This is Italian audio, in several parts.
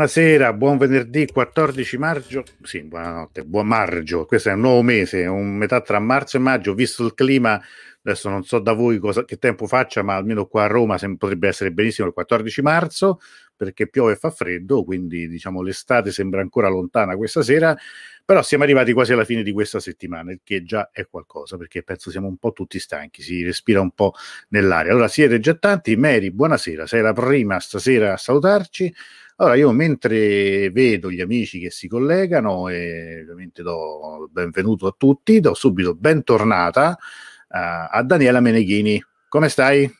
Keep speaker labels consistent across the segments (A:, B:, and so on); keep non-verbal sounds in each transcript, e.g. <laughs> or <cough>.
A: Buonasera, buon venerdì 14 maggio. Sì, buonanotte, buon maggio. Questo è un nuovo mese, un metà tra marzo e maggio. Visto il clima, adesso non so da voi cosa, che tempo faccia, ma almeno qua a Roma potrebbe essere benissimo il 14 marzo perché piove e fa freddo, quindi diciamo l'estate sembra ancora lontana questa sera, però siamo arrivati quasi alla fine di questa settimana, il che già è qualcosa, perché penso siamo un po' tutti stanchi, si respira un po' nell'aria. Allora siete già tanti, Mary, buonasera, sei la prima stasera a salutarci. Allora, io mentre vedo gli amici che si collegano e ovviamente do benvenuto a tutti, do subito bentornata uh, a Daniela Meneghini. Come stai?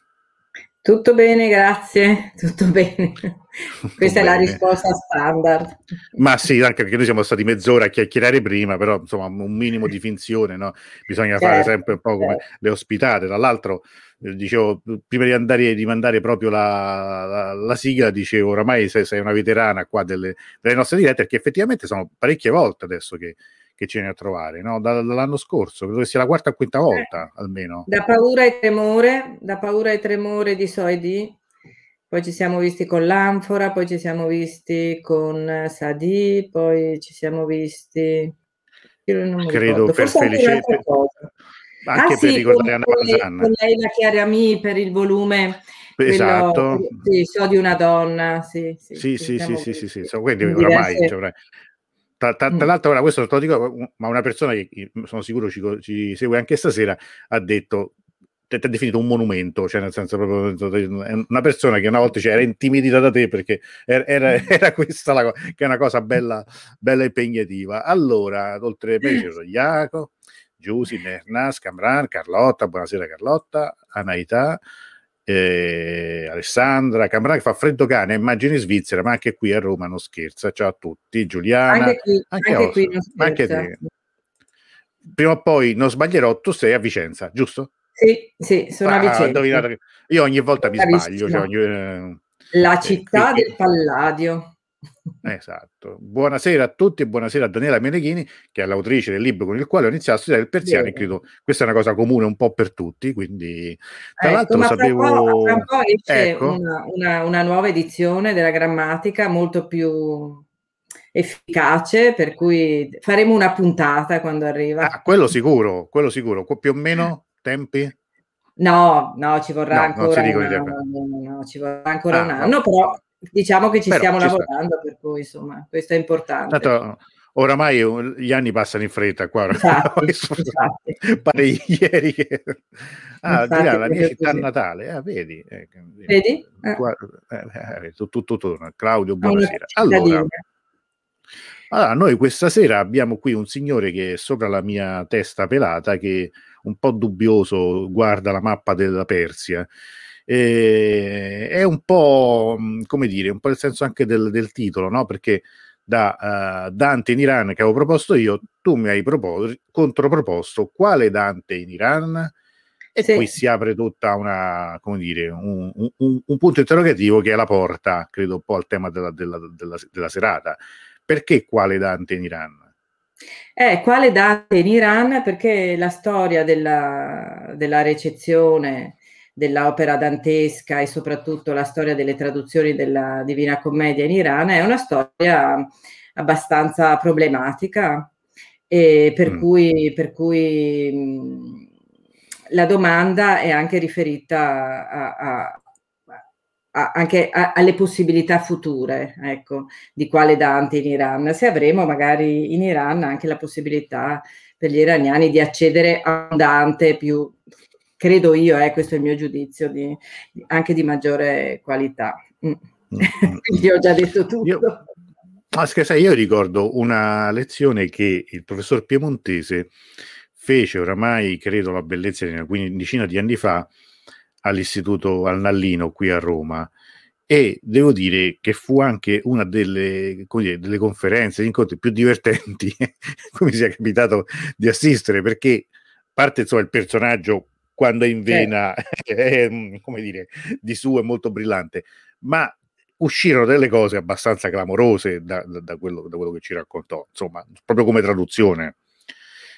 B: Tutto bene, grazie, tutto bene. <laughs> Questa è la risposta standard.
A: Ma sì, anche perché noi siamo stati mezz'ora a chiacchierare prima, però insomma un minimo di finzione, no? Bisogna certo, fare sempre un po' come certo. le ospitate. Tra l'altro, eh, dicevo, prima di andare di mandare proprio la, la, la sigla, dicevo, oramai sei, sei una veterana qua delle, delle nostre dirette, perché effettivamente sono parecchie volte adesso che che ci viene a trovare, no? dall'anno scorso, credo che sia la quarta o quinta eh, volta almeno.
B: Da paura e tremore, da paura e tremore di Soidi, poi ci siamo visti con l'Anfora, poi ci siamo visti con eh, Sadi, poi ci siamo visti...
A: Credo per Felicità.
B: Anche ah, per sì, ricordare Anna Marzanna. Con lei la Chiarami per il volume...
A: Esatto.
B: Quello, sì, so di una donna, sì.
A: Sì, sì, sì, sì, sì, sì, sì. Quindi oramai... Cioè, tra, tra, tra, mm. l'altro, ora questo lo dico, ma una persona che sono sicuro ci, ci, segue anche stasera ha detto ti ha definito un monumento, cioè nel senso proprio è una persona che una volta cioè, era intimidita da te perché era, era, mm. <laughs> era questa la cosa, che è una cosa bella, bella impegnativa. Allora, oltre a me c'è Iaco, Giusi, Nernas, Camran, Carlotta, buonasera Carlotta, Anaita, eh, Alessandra Cambrà che fa freddo cane, immagini Svizzera, ma anche qui a Roma non scherza. Ciao a tutti, Giuliana.
B: Anche qui, anche anche qui non anche te.
A: Prima o poi non sbaglierò, tu sei a Vicenza, giusto?
B: Sì, sì, sono ah, a Vicenza.
A: Io ogni volta mi sbaglio. Cioè ogni, eh,
B: La città eh, del Palladio.
A: Esatto. Buonasera a tutti e buonasera a Daniela Meneghini, che è l'autrice del libro con il quale ho iniziato a studiare il persiano e credo questa è una cosa comune un po' per tutti, quindi tra
B: ecco,
A: l'altro sapevo...
B: Tra un po' esce ecco. una, una, una nuova edizione della grammatica molto più efficace, per cui faremo una puntata quando arriva.
A: Ah, quello sicuro, quello sicuro. Più o meno tempi?
B: No, no, ci vorrà no, ancora, un anno, no, no, ci vorrà ancora ah, un anno, però Diciamo che ci Però stiamo ci lavorando, sta. per cui insomma, questo è importante.
A: Tanto, oramai gli anni passano in fretta qua. Infatti, <laughs> infatti. <laughs> Pare ieri che... Ah, infatti, la mia città così. natale, ah, vedi? Eh,
B: vedi?
A: Eh. Eh, tutto, tutto, Claudio, buonasera. Allora, allora, noi questa sera abbiamo qui un signore che è sopra la mia testa pelata che un po' dubbioso guarda la mappa della Persia eh, è un po' come dire, un po' il senso anche del, del titolo, no? Perché da uh, Dante in Iran che avevo proposto io, tu mi hai proposto, controproposto quale Dante in Iran? E sì. poi si apre tutta una, come dire, un, un, un, punto interrogativo che è la porta, credo, un po' al tema della, della, della, della serata. Perché quale Dante in Iran?
B: Eh, quale Dante in Iran? Perché la storia della, della recezione dell'opera dantesca e soprattutto la storia delle traduzioni della Divina Commedia in Iran è una storia abbastanza problematica e per mm. cui, per cui mh, la domanda è anche riferita a, a, a, anche alle possibilità future ecco, di quale Dante in Iran, se avremo magari in Iran anche la possibilità per gli iraniani di accedere a un Dante più credo io, eh, questo è il mio giudizio, di, anche di maggiore qualità. Mm. Mm. <laughs> Quindi ho già detto tutto.
A: Io, ah, scherza, io ricordo una lezione che il professor Piemontese fece oramai, credo, la bellezza di una quindicina di anni fa all'istituto al Nallino qui a Roma e devo dire che fu anche una delle, dire, delle conferenze, incontri più divertenti come si è capitato di assistere perché parte insomma il personaggio quando è in vena, eh. <laughs> è, mm, come dire, di suo è molto brillante, ma uscirono delle cose abbastanza clamorose da, da, da, quello, da quello, che ci raccontò, insomma, proprio come traduzione.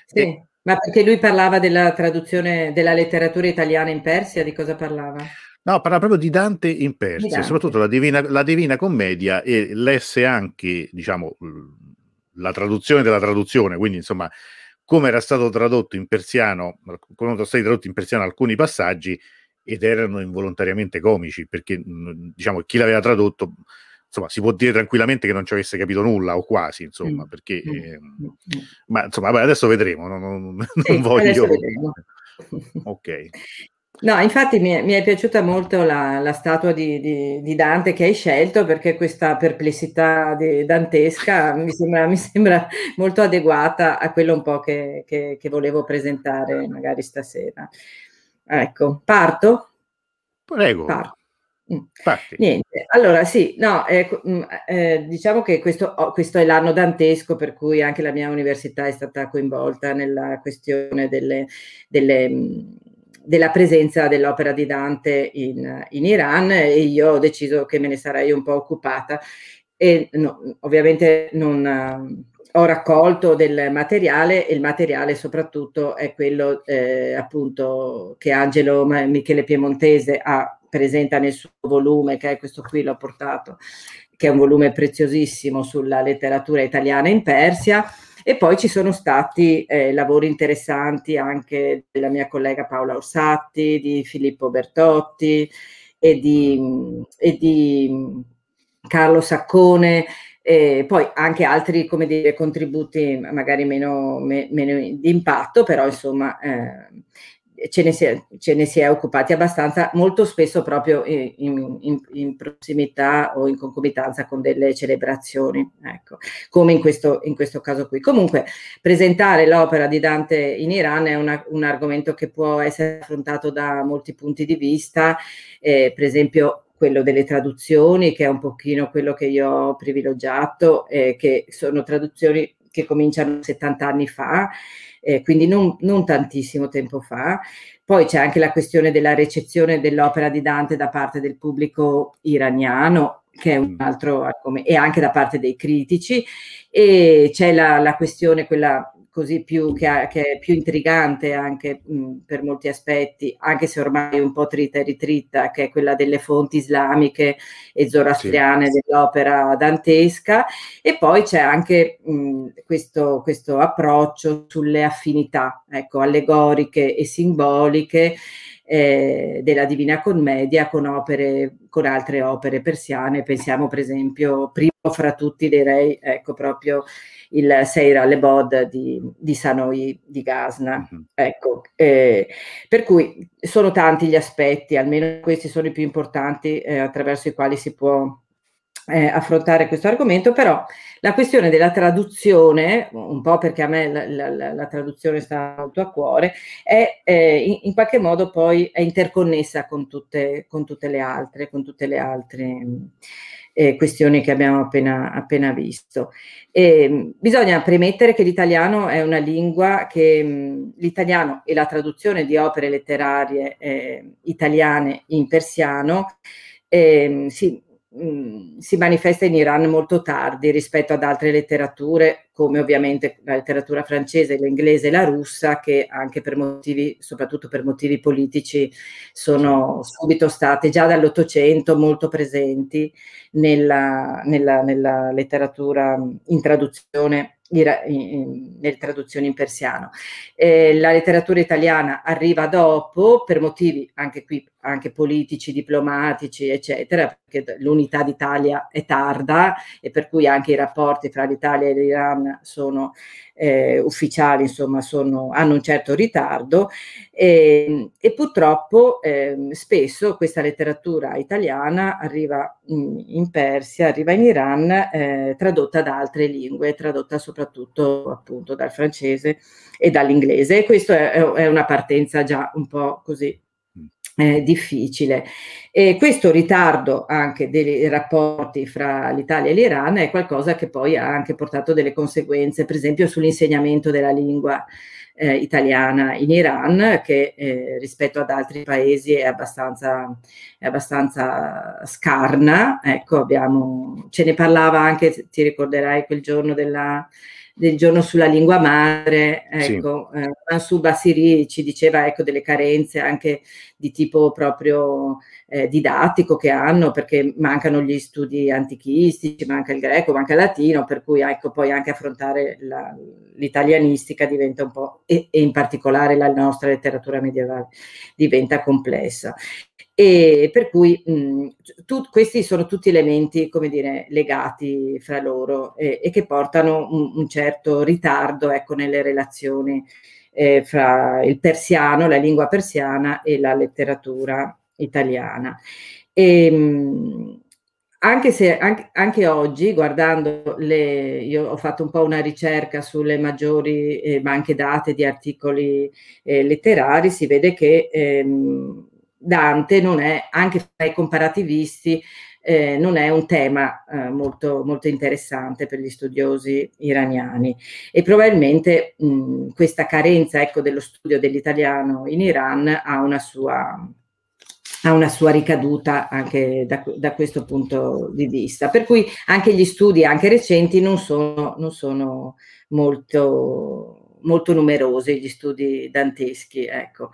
B: Sì, e, ma perché lui parlava della traduzione della letteratura italiana in Persia, di cosa parlava?
A: No, parla proprio di Dante in Persia, Dante. soprattutto la Divina, la Divina, Commedia e lesse anche, diciamo, la traduzione della traduzione, quindi insomma, come era stato tradotto in persiano, come erano stati tradotti in persiano alcuni passaggi ed erano involontariamente comici, perché diciamo chi l'aveva tradotto insomma, si può dire tranquillamente che non ci avesse capito nulla o quasi, insomma, mm. perché... Eh, ma insomma, vabbè, adesso vedremo, non, non, <laughs> sì, non voglio... <laughs>
B: ok. No, infatti mi è, mi è piaciuta molto la, la statua di, di, di, Dante che hai scelto perché questa perplessità dantesca mi sembra, mi sembra, molto adeguata a quello un po' che, che, che volevo presentare magari stasera. Ecco, parto?
A: Prego. Parto.
B: Infatti. Niente, allora sì, no, eh, eh, diciamo che questo, oh, questo, è l'anno dantesco per cui anche la mia università è stata coinvolta nella questione delle, delle, della presenza dell'opera di Dante in, in, Iran e io ho deciso che me ne sarei un po' occupata e no, ovviamente non... ho raccolto del materiale e il materiale soprattutto è quello eh, appunto che Angelo Michele Piemontese ha presenta nel suo volume, che è questo qui, l'ho portato, che è un volume preziosissimo sulla letteratura italiana in Persia. E poi ci sono stati eh, lavori interessanti anche della mia collega Paola Orsatti, di Filippo Bertotti e di, e di Carlo Saccone, e poi anche altri dire, contributi magari meno, me, meno di impatto, però insomma eh, ce ne, si è, ce ne si è occupati abbastanza, molto spesso proprio in, in, in, prossimità o in concomitanza con delle celebrazioni, ecco, come in questo, in questo caso qui. Comunque, presentare l'opera di Dante in Iran è una, un argomento che può essere affrontato da molti punti di vista, eh, per esempio quello delle traduzioni, che è un pochino quello che io ho privilegiato, eh, che sono traduzioni che cominciano 70 anni fa eh, quindi non, non, tantissimo tempo fa. Poi c'è anche la questione della recezione dell'opera di Dante da parte del pubblico iraniano, che è un mm. altro argomento, e anche da parte dei critici, e c'è la, la questione, quella così più, che, ha, che, è più intrigante anche mh, per molti aspetti, anche se ormai un po' trita e ritritta, che è quella delle fonti islamiche e zoroastriane sì. dell'opera dantesca. E poi c'è anche mh, questo, questo approccio sulle affinità, ecco, allegoriche e simboliche eh, della Divina Commedia con, opere, con altre opere persiane. Pensiamo per esempio, primo fra tutti direi, ecco proprio il Seir al-Lebod di, di Sanoi di Gasna. Mm-hmm. Ecco, eh, per cui sono tanti gli aspetti, almeno questi sono i più importanti eh, attraverso i quali si può eh, affrontare questo argomento, però la questione della traduzione, un po' perché a me la, la, la traduzione sta molto a cuore, è eh, in, in, qualche modo poi è interconnessa con tutte, con tutte le altre, con tutte le altre eh, questioni che abbiamo appena, appena visto. E, bisogna premettere che l'italiano è una lingua che mh, l'italiano e la traduzione di opere letterarie eh, italiane in persiano eh, si, mh, si manifesta in Iran molto tardi rispetto ad altre letterature, come ovviamente la letteratura francese, l'inglese e la russa, che anche per motivi, soprattutto per motivi politici, sono subito state già dall'Ottocento molto presenti nella, nella, nella letteratura in traduzione nelle traduzioni in persiano. Eh, la letteratura italiana arriva dopo per motivi anche qui anche politici, diplomatici, eccetera, perché l'unità d'Italia è tarda e per cui anche i rapporti fra l'Italia e l'Iran sono eh, ufficiali, insomma, sono, hanno un certo ritardo. E, e purtroppo eh, spesso questa letteratura italiana arriva in, in Persia, arriva in Iran eh, tradotta da altre lingue, tradotta soprattutto appunto dal francese e dall'inglese. E questo è, è una partenza già un po' così eh, difficile. E questo ritardo anche dei rapporti fra l'Italia e l'Iran è qualcosa che poi ha anche portato delle conseguenze, per esempio sull'insegnamento della lingua eh, italiana in Iran, che eh, rispetto ad altri paesi è abbastanza, è abbastanza scarna. Ecco, abbiamo, ce ne parlava anche, ti ricorderai, quel giorno della del giorno sulla lingua madre, ecco, sì. eh, Mansub Basiri ci diceva ecco, delle carenze anche di tipo proprio eh, didattico che hanno, perché mancano gli studi antichistici, manca il greco, manca il latino, per cui ecco, poi anche affrontare la, l'italianistica diventa un po', e, e in particolare la nostra letteratura medievale, diventa complessa. E per cui mh, tu, questi sono tutti elementi, come dire, legati fra loro e, e che portano un, un, certo ritardo ecco, nelle relazioni eh, fra il persiano, la lingua persiana e la letteratura italiana. E, mh, anche se anche, anche, oggi, guardando le, io ho fatto un po' una ricerca sulle maggiori eh, banche date di articoli eh, letterari, si vede che ehm, Dante non è, anche fra i comparativisti, eh, non è un tema eh, molto, molto interessante per gli studiosi iraniani e probabilmente mh, questa carenza ecco, dello studio dell'italiano in Iran ha una sua, ha una sua ricaduta anche da, da, questo punto di vista. Per cui anche gli studi, anche recenti, non sono, non sono molto, molto numerosi, gli studi danteschi ecco,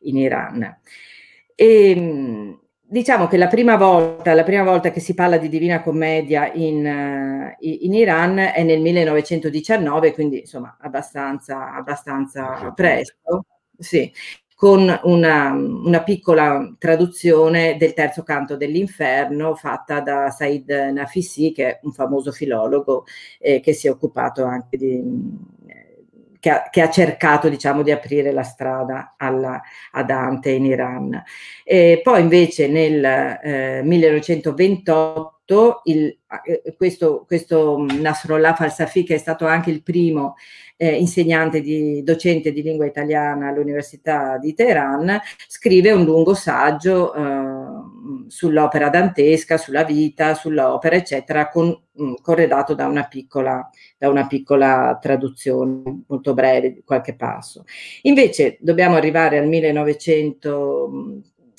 B: in Iran. E, diciamo che la prima volta, la prima volta che si parla di Divina Commedia in, uh, in Iran è nel 1919, quindi insomma abbastanza, abbastanza presto, sì, con una, una, piccola traduzione del terzo canto dell'inferno fatta da Said Nafisi, che è un famoso filologo eh, che si è occupato anche di che ha, che ha, cercato diciamo, di aprire la strada alla, a Dante in Iran. E poi invece nel eh, 1928 il, eh, questo, questo Nasrollah Falsafi, che è stato anche il primo eh, insegnante di, docente di lingua italiana all'Università di Teheran, scrive un lungo saggio eh, sull'opera dantesca, sulla vita, sull'opera, eccetera, con, mm, corredato da una, piccola, da una piccola traduzione molto breve, qualche passo. Invece dobbiamo arrivare al 1900 mm,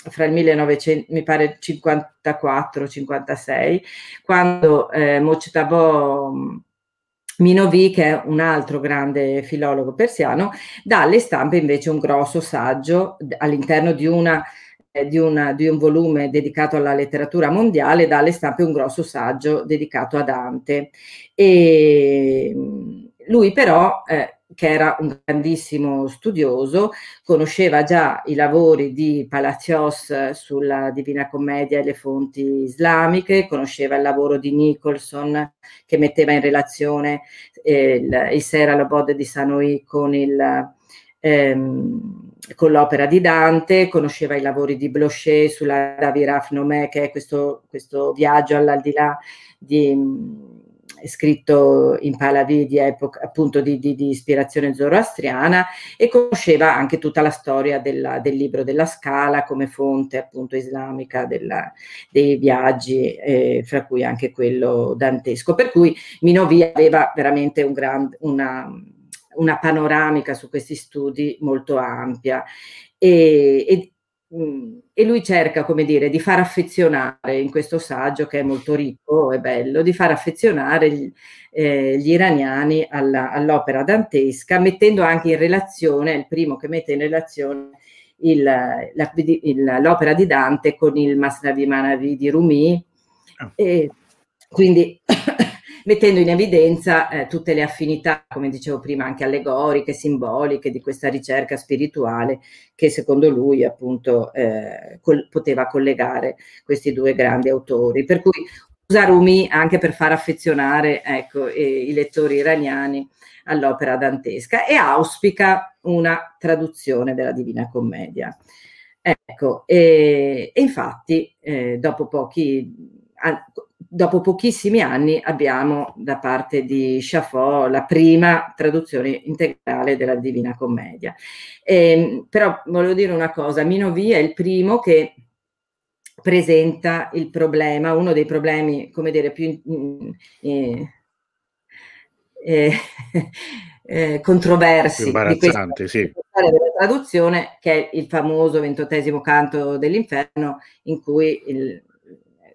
B: fra il 1900, mi pare 54-56, quando eh, mm, Minovi, che è un altro grande filologo persiano, dà alle stampe invece un grosso saggio all'interno di, una, di, una, di un volume dedicato alla letteratura mondiale, dà alle stampe un grosso saggio dedicato a Dante. E lui però eh, che era un grandissimo studioso, conosceva già i lavori di Palacios sulla Divina Commedia e le fonti islamiche, conosceva il lavoro di Nicholson che metteva in relazione eh, il, il Sera Labod di Sanoi con, il, ehm, con l'opera di Dante, conosceva i lavori di Blochet sulla Daviraf Nomé, che è questo, questo viaggio all'aldilà di scritto in Pahlavi di epoca appunto di, di, di, ispirazione zoroastriana e conosceva anche tutta la storia della, del libro della Scala come fonte appunto islamica della, dei viaggi, eh, fra cui anche quello dantesco. Per cui Minovi aveva veramente un grand, una, una panoramica su questi studi molto ampia. E, e e lui cerca, come dire, di far affezionare in questo saggio che è molto ricco e bello, di far affezionare gli, eh, gli iraniani alla, all'opera dantesca, mettendo anche in relazione, il primo che mette in relazione il, la, il, l'opera di Dante con il Masnavi Manavi di Rumi. Oh. E quindi mettendo in evidenza eh, tutte le affinità, come dicevo prima, anche allegoriche, simboliche di questa ricerca spirituale che secondo lui appunto eh, col- poteva collegare questi due grandi autori. Per cui usa Rumi anche per far affezionare ecco, eh, i lettori iraniani all'opera dantesca e auspica una traduzione della Divina Commedia. Ecco, e, e infatti eh, dopo pochi dopo pochissimi anni abbiamo da parte di Chaffot la prima traduzione integrale della Divina Commedia. Eh, però volevo dire una cosa, Minovi è il primo che presenta il problema, uno dei problemi, come dire, più eh, <laughs> eh, controversi
A: di questa sì.
B: della traduzione, che è il famoso ventottesimo canto dell'inferno, in cui il,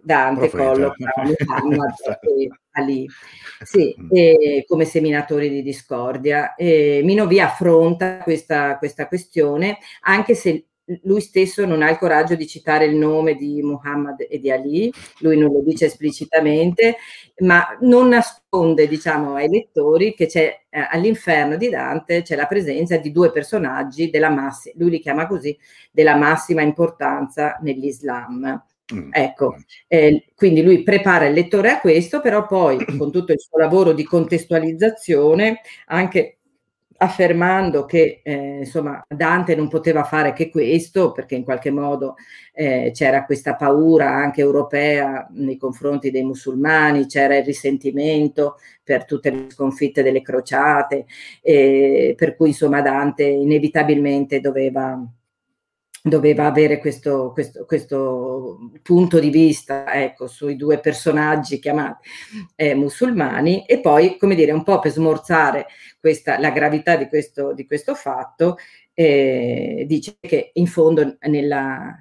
B: Dante colloca Muhammad Ali, sì, e, come seminatori di discordia. E Minovi affronta questa, questa questione, anche se lui stesso non ha il coraggio di citare il nome di Muhammad e di Ali, lui non lo dice esplicitamente, ma non nasconde diciamo, ai lettori che c'è eh, all'inferno di Dante c'è la presenza di due personaggi della massima, lui li chiama così, della massima importanza nell'Islam. Mm. Ecco, eh, quindi lui prepara il lettore a questo, però poi <clears throat> con tutto il suo lavoro di contestualizzazione, anche affermando che eh, insomma Dante non poteva fare che questo perché in qualche modo eh, c'era questa paura anche europea nei confronti dei musulmani, c'era il risentimento per tutte le sconfitte delle crociate, eh, per cui insomma Dante inevitabilmente doveva doveva avere questo, questo, questo, punto di vista ecco, sui due personaggi chiamati eh, musulmani e poi, come dire, un po' per smorzare questa, la gravità di questo, di questo fatto, eh, dice che in fondo nella,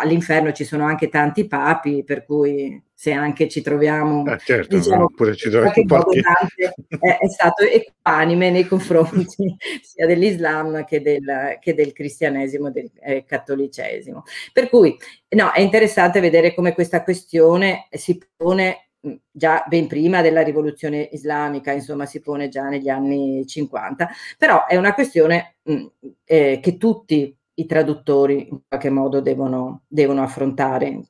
B: all'inferno ci sono anche tanti papi, per cui se anche ci troviamo,
A: ah, certo, diciamo, no, ci qualche...
B: è, è, stato equanime nei confronti <laughs> sia dell'Islam che del, che del cristianesimo, del eh, cattolicesimo. Per cui no, è interessante vedere come questa questione si pone già ben prima della rivoluzione islamica, insomma si pone già negli anni 50, però è una questione mh, eh, che tutti i traduttori in qualche modo devono, devono affrontare.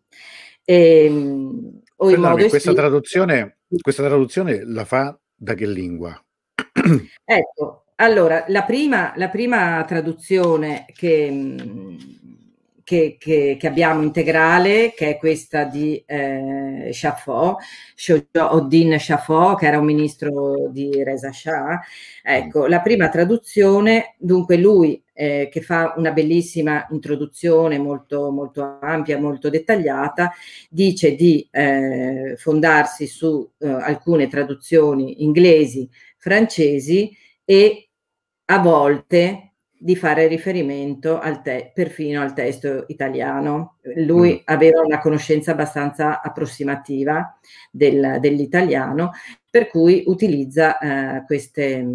A: E, ehm, o in modo questa, traduzione, questa traduzione la fa da che lingua? <clears throat>
B: ecco, allora, la prima, la prima traduzione che, che, che, che, abbiamo integrale, che è questa di eh, Shafo, Oddin Shafo, che era un ministro di Reza Shah. Ecco, la prima traduzione, dunque lui eh, che fa una bellissima introduzione molto, molto ampia, molto dettagliata, dice di eh, fondarsi su eh, alcune traduzioni inglesi, francesi e a volte di fare riferimento al te- perfino al testo italiano. Lui mm. aveva una conoscenza abbastanza approssimativa del, dell'italiano, per cui utilizza eh, queste,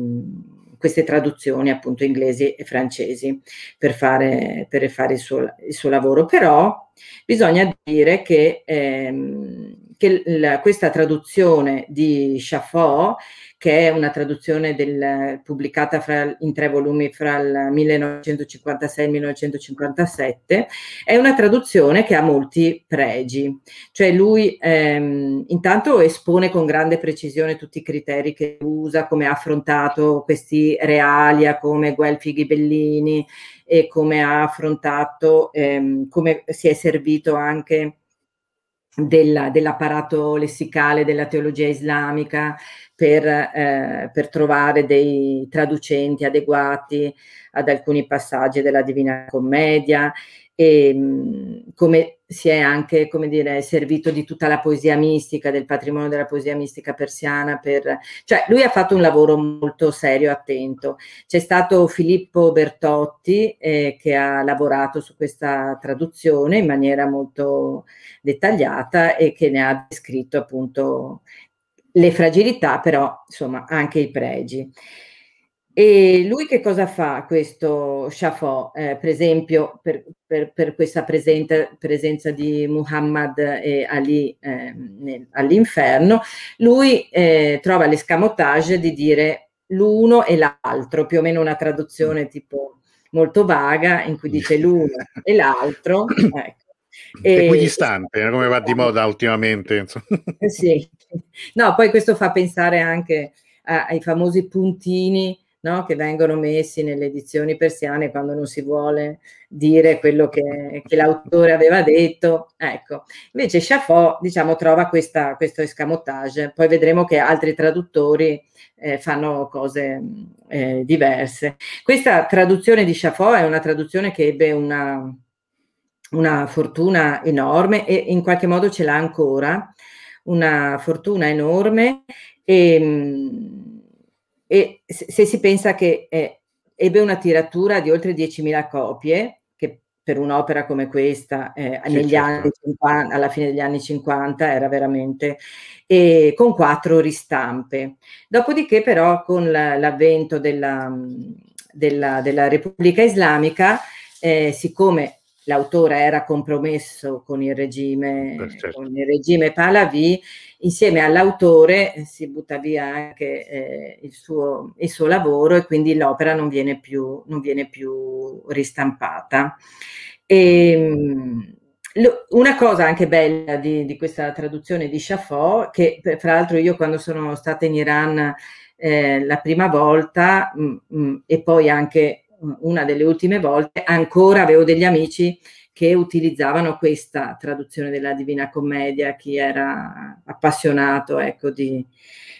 B: queste, traduzioni appunto inglesi e francesi per fare, per fare il, suo, il, suo, lavoro. Però bisogna dire che, ehm, che la, questa traduzione di Chaffot che è una traduzione del, pubblicata fra, in tre volumi fra il 1956 e il 1957, è una traduzione che ha molti pregi, cioè lui ehm, intanto espone con grande precisione tutti i criteri che usa, come ha affrontato questi realia come Guelfi Ghibellini e come ha affrontato, ehm, come si è servito anche della, dell'apparato lessicale della teologia islamica per, eh, per, trovare dei traducenti adeguati ad alcuni passaggi della Divina Commedia. E come si è anche, come dire, servito di tutta la poesia mistica, del patrimonio della poesia mistica persiana. Per, cioè, lui ha fatto un lavoro molto serio, attento. C'è stato Filippo Bertotti eh, che ha lavorato su questa traduzione in maniera molto dettagliata e che ne ha descritto appunto le fragilità, però insomma anche i pregi. E lui che cosa fa questo Shafò, eh, per esempio, per, per, per questa presenta, presenza di Muhammad e Ali eh, nel, all'inferno? Lui eh, trova l'escamotage di dire l'uno e l'altro, più o meno una traduzione tipo molto vaga in cui dice l'uno e l'altro. <coughs> Ecco.
A: Equidistante, come va di moda ultimamente.
B: Sì, no, poi questo fa pensare anche ai famosi puntini no? che vengono messi nelle edizioni persiane quando non si vuole dire quello che, che l'autore aveva detto. Ecco, invece Chaffot diciamo, trova questa, questo escamotage, poi vedremo che altri traduttori eh, fanno cose eh, diverse. Questa traduzione di Chaffot è una traduzione che ebbe una, una fortuna enorme e in qualche modo ce l'ha ancora, una fortuna enorme e e se, se si pensa che eh, ebbe una tiratura di oltre 10.000 copie, che per un'opera come questa eh, negli certo. anni 50, alla fine degli anni 50 era veramente e con quattro ristampe. Dopodiché però con la, l'avvento della, della, della Repubblica Islamica, eh, siccome l'autore era compromesso con il regime, certo. con il regime Pahlavi, insieme all'autore si butta via anche eh, il, suo, il, suo, lavoro e quindi l'opera non viene più, non viene più ristampata. E, ehm, una cosa anche bella di, di, questa traduzione di Chaffot, che fra l'altro io quando sono stata in Iran eh, la prima volta mh, mm, mh, mm, e poi anche una delle ultime volte, ancora avevo degli amici che utilizzavano questa traduzione della Divina Commedia, chi era appassionato ecco, di,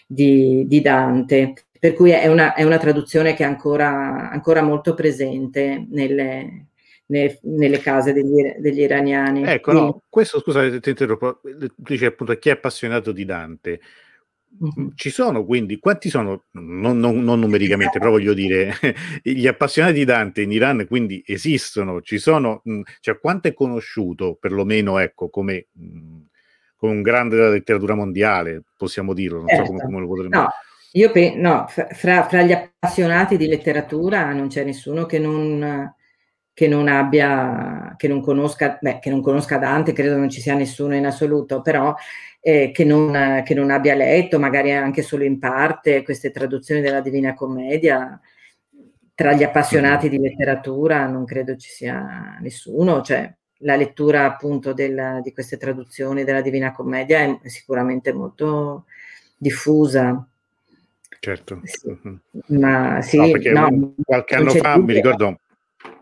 B: di, di Dante. Per cui è una, è una traduzione che è ancora, ancora molto presente nelle, nelle, case degli, degli, iraniani.
A: Ecco, no, questo scusa, ti interrompo, dice appunto chi è appassionato di Dante. Mm-hmm. Ci sono quindi, quanti sono, non, non, non, numericamente, però voglio dire, <laughs> gli appassionati di Dante in Iran quindi esistono, ci sono, mm, cioè quanto è conosciuto perlomeno ecco come, mm, come un grande della letteratura mondiale, possiamo dirlo, non certo. so come, certo. come, lo potremmo
B: no. Io pe- no, fra, fra, gli appassionati di letteratura non c'è nessuno che non, che non abbia, che non conosca, beh, che non conosca Dante, credo non ci sia nessuno in assoluto, però eh, che, non, che, non, abbia letto, magari anche solo in parte, queste traduzioni della Divina Commedia. Tra gli appassionati di letteratura non credo ci sia nessuno, cioè la lettura appunto del, di queste traduzioni della Divina Commedia è sicuramente molto diffusa.
A: Certo. Sì.
B: Ma sì, no,
A: no, qualche anno fa mi ricordo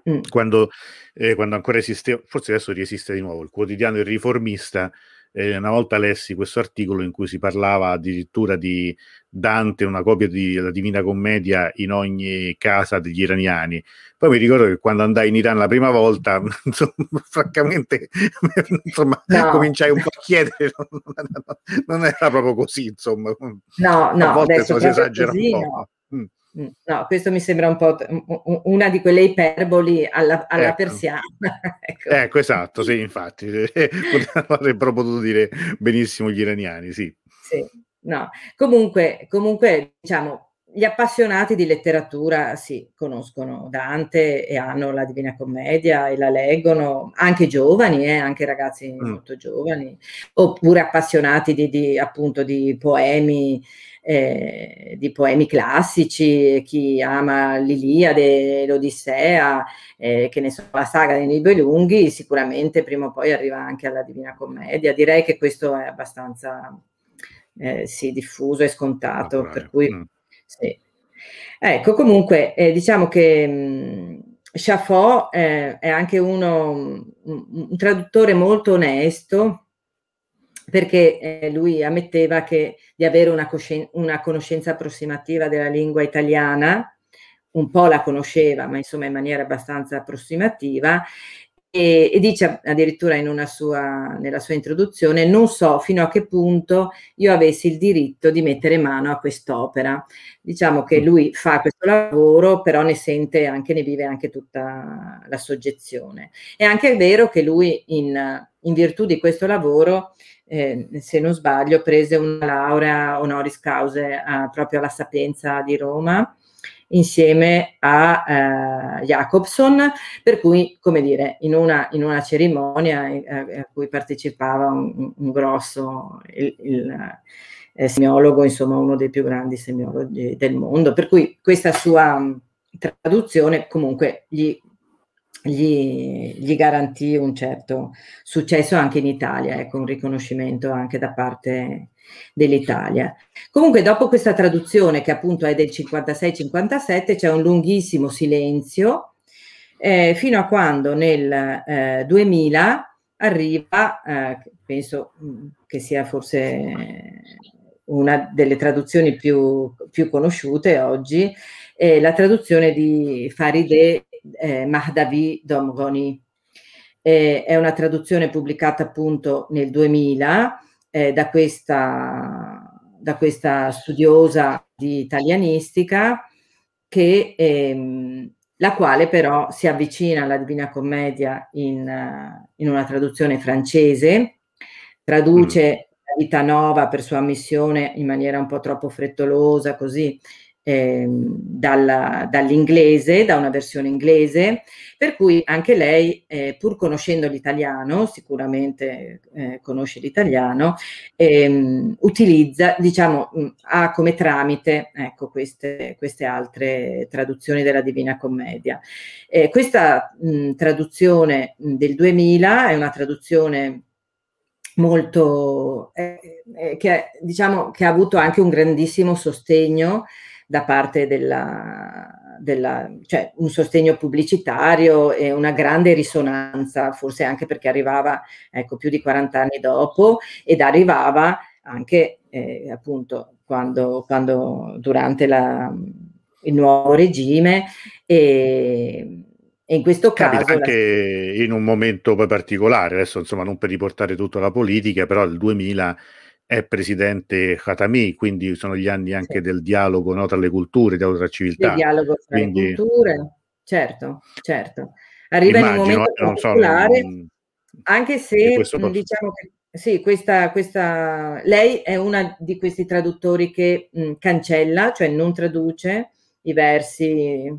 A: mm. quando, eh, quando ancora esisteva, forse adesso riesiste di nuovo, il quotidiano Il Riformista eh, una volta lessi questo articolo in cui si parlava addirittura di Dante, una copia della Divina Commedia in ogni casa degli iraniani. Poi mi ricordo che quando andai in Iran la prima volta, <laughs> insomma, francamente, <laughs> insomma, no. cominciai un po' a chiedere, <laughs> non, era proprio così, insomma.
B: No, no,
A: a volte insomma, si esagera un po'. No.
B: Mm. Mm, no, questo mi sembra un po' una di quelle iperboli alla, alla ecco. persiana. <laughs>
A: ecco. ecco. esatto, sì, infatti, <laughs> avrebbero potuto dire benissimo gli iraniani, sì.
B: Sì, no. Comunque, comunque, diciamo, gli appassionati di letteratura sì, conoscono Dante e hanno la Divina Commedia e la leggono, anche giovani, eh, anche ragazzi mm. molto giovani, oppure appassionati di, di appunto di poemi eh, di poemi classici, chi ama l'Iliade, l'Odissea, eh, che ne so, la saga dei Nibelunghi, sicuramente prima o poi arriva anche alla Divina Commedia. Direi che questo è abbastanza eh, sì, diffuso e scontato, per cui mm. sì. Ecco, comunque eh, diciamo che mh, mm, Chaffot eh, è anche uno, un, un traduttore molto onesto, perché eh, lui ammetteva che, di avere una, coscien- una, conoscenza approssimativa della lingua italiana, un po' la conosceva, ma insomma in maniera abbastanza approssimativa, e, e dice addirittura sua, nella sua introduzione, non so fino a che punto io avessi il diritto di mettere mano a quest'opera. Diciamo che mm. lui fa questo lavoro, però ne sente anche, ne vive anche tutta la soggezione. È anche vero che lui in, in virtù di questo lavoro eh, se non sbaglio, prese una laurea honoris causa eh, proprio alla Sapienza di Roma insieme a eh, Jacobson, per cui, come dire, in una, in una cerimonia eh, a cui partecipava un, un grosso il, il eh, semiologo, insomma uno dei più grandi semiologi del mondo, per cui questa sua traduzione comunque gli gli, gli, garantì un certo successo anche in Italia, ecco, un riconoscimento anche da parte dell'Italia. Comunque dopo questa traduzione che appunto è del 56-57 c'è un lunghissimo silenzio eh, fino a quando nel eh, 2000 arriva, eh, penso mm, che sia forse una delle traduzioni più, più conosciute oggi, la traduzione di Farideh eh, Mahdavi Domgoni. Eh, è una traduzione pubblicata appunto nel 2000 eh, da, questa, da questa studiosa di italianistica che ehm, la quale però si avvicina alla Divina Commedia in, in una traduzione francese, traduce mm. la vita nova per sua missione in maniera un po' troppo frettolosa, così eh, dalla, dall'inglese, da una versione inglese, per cui anche lei, eh, pur conoscendo l'italiano, sicuramente eh, conosce l'italiano, ehm, utilizza, diciamo, mh, ha come tramite ecco, queste, queste, altre traduzioni della Divina Commedia. Eh, questa mh, traduzione del 2000 è una traduzione molto eh, eh, che, diciamo, che ha avuto anche un grandissimo sostegno da parte della, della, cioè un sostegno pubblicitario e una grande risonanza, forse anche perché arrivava ecco, più di 40 anni dopo ed arrivava anche eh, appunto quando, quando durante la, il nuovo regime e, e in questo
A: Capita
B: caso
A: anche la... in un momento poi particolare, adesso insomma non per riportare tutta la politica, però il 2000 è presidente Khatami, quindi sono gli anni anche sì. del dialogo no, tra le culture, dialogo tra civiltà.
B: Il dialogo tra quindi... le culture, certo, certo. Arriva Immagino, in un momento eh, particolare, so, non... anche se diciamo che sì, questa, questa, lei è una di questi traduttori che mh, cancella, cioè non traduce i versi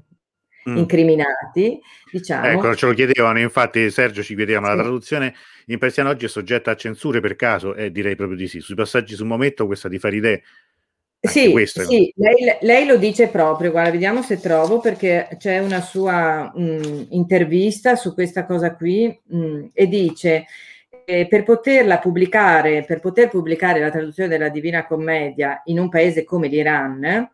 B: mm. incriminati, diciamo.
A: Ecco, ce lo chiedevano, infatti Sergio ci chiedeva, sì. la traduzione in persiano oggi è soggetta a censure per caso? E eh, direi proprio di sì. Sui passaggi sul momento questa di fare idee
B: sì, sì lei, lei, lo dice proprio, guarda, vediamo se trovo perché c'è una sua mh, intervista su questa cosa qui mh, e dice eh, per poterla pubblicare, per poter pubblicare la traduzione della Divina Commedia in un paese come l'Iran,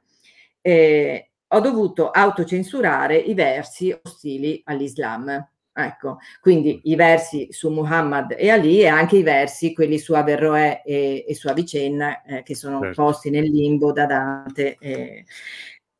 B: eh, ho dovuto autocensurare i versi ostili all'Islam. Ecco, quindi i versi su Muhammad e Ali e anche i versi, quelli su Averroè e, e su Avicenna, eh, che sono certo. posti nel limbo da Dante. Eh.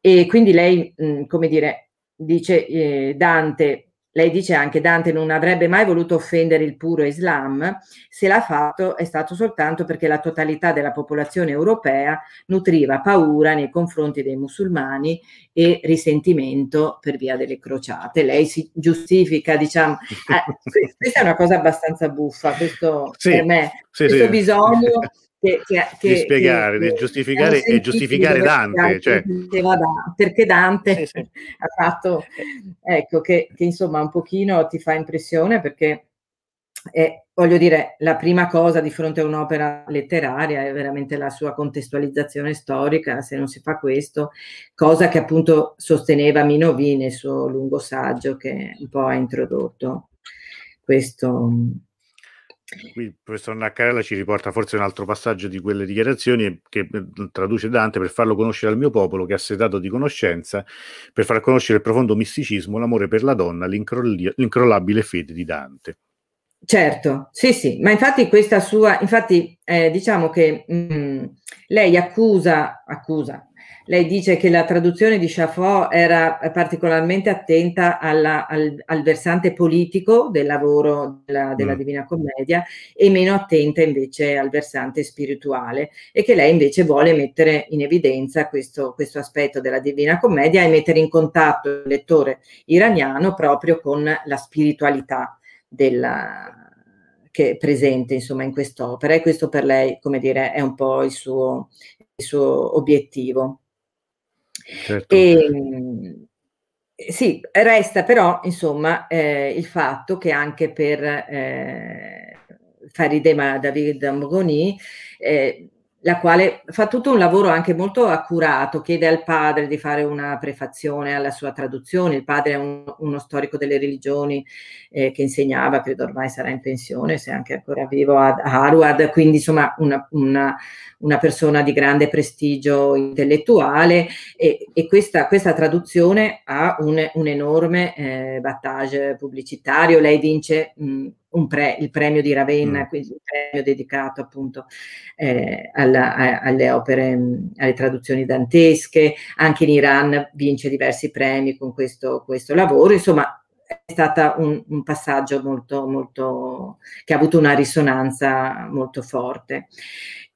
B: E quindi lei, mh, come dire, dice eh, Dante lei dice anche Dante non avrebbe mai voluto offendere il puro Islam, se l'ha fatto è stato soltanto perché la totalità della popolazione europea nutriva paura nei confronti dei musulmani e risentimento per via delle crociate. Lei si giustifica, diciamo, eh, <laughs> questa è una cosa abbastanza buffa, questo sì, per me, sì, questo sì. bisogno <laughs>
A: che, che, che, di spiegare, di giustificare e giustificare Dante. Cioè.
B: Perché Dante sì, sì. <laughs> ha fatto, ecco, che, che, insomma un pochino ti fa impressione perché è, voglio dire, la prima cosa di fronte a un'opera letteraria è veramente la sua contestualizzazione storica, se non si fa questo, cosa che appunto sosteneva Minovi nel suo lungo saggio che un po' ha introdotto questo
A: Qui il professor Naccarella ci riporta forse un altro passaggio di quelle dichiarazioni che eh, traduce Dante per farlo conoscere al mio popolo che ha sedato di conoscenza, per far conoscere il profondo misticismo, l'amore per la donna, l'incrollabile fede di Dante.
B: Certo, sì, sì, ma infatti questa sua, infatti eh, diciamo che mh, mm, lei accusa, accusa, lei dice che la traduzione di Chaffot era particolarmente attenta alla, al, al, versante politico del lavoro della, della mm. Divina Commedia e meno attenta invece al versante spirituale e che lei invece vuole mettere in evidenza questo, questo aspetto della Divina Commedia e mettere in contatto il lettore iraniano proprio con la spiritualità della, che è presente insomma in quest'opera e questo per lei come dire è un po' il suo, il suo obiettivo. Certo. E, ehm, sì, resta però insomma eh, il fatto che anche per eh, Farideh David Mogoni eh, la quale fa tutto un lavoro anche molto accurato, chiede al padre di fare una prefazione alla sua traduzione, il padre è un, uno storico delle religioni eh, che insegnava, credo ormai sarà in pensione, se anche ancora vivo a Harvard, quindi insomma una, una, una persona di grande prestigio intellettuale. E, e questa, questa, traduzione ha un, un enorme eh, battage pubblicitario, lei vince mh, pre, il premio di Ravenna, mm. quindi un premio dedicato appunto eh, alla, a, alle opere, alle traduzioni dantesche, anche in Iran vince diversi premi con questo, questo lavoro, insomma è stato un, un, passaggio molto, molto, che ha avuto una risonanza molto forte.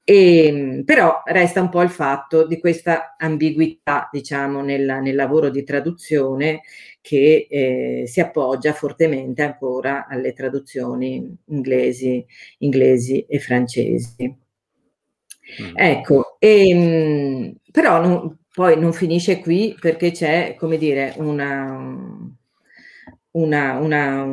B: E, però resta un po' il fatto di questa ambiguità, diciamo, nel, nel lavoro di traduzione che eh, si appoggia fortemente ancora alle traduzioni inglesi, inglesi e francesi. Mm. Ecco, e, ehm, però non, poi non finisce qui perché c'è, come dire, una, una, una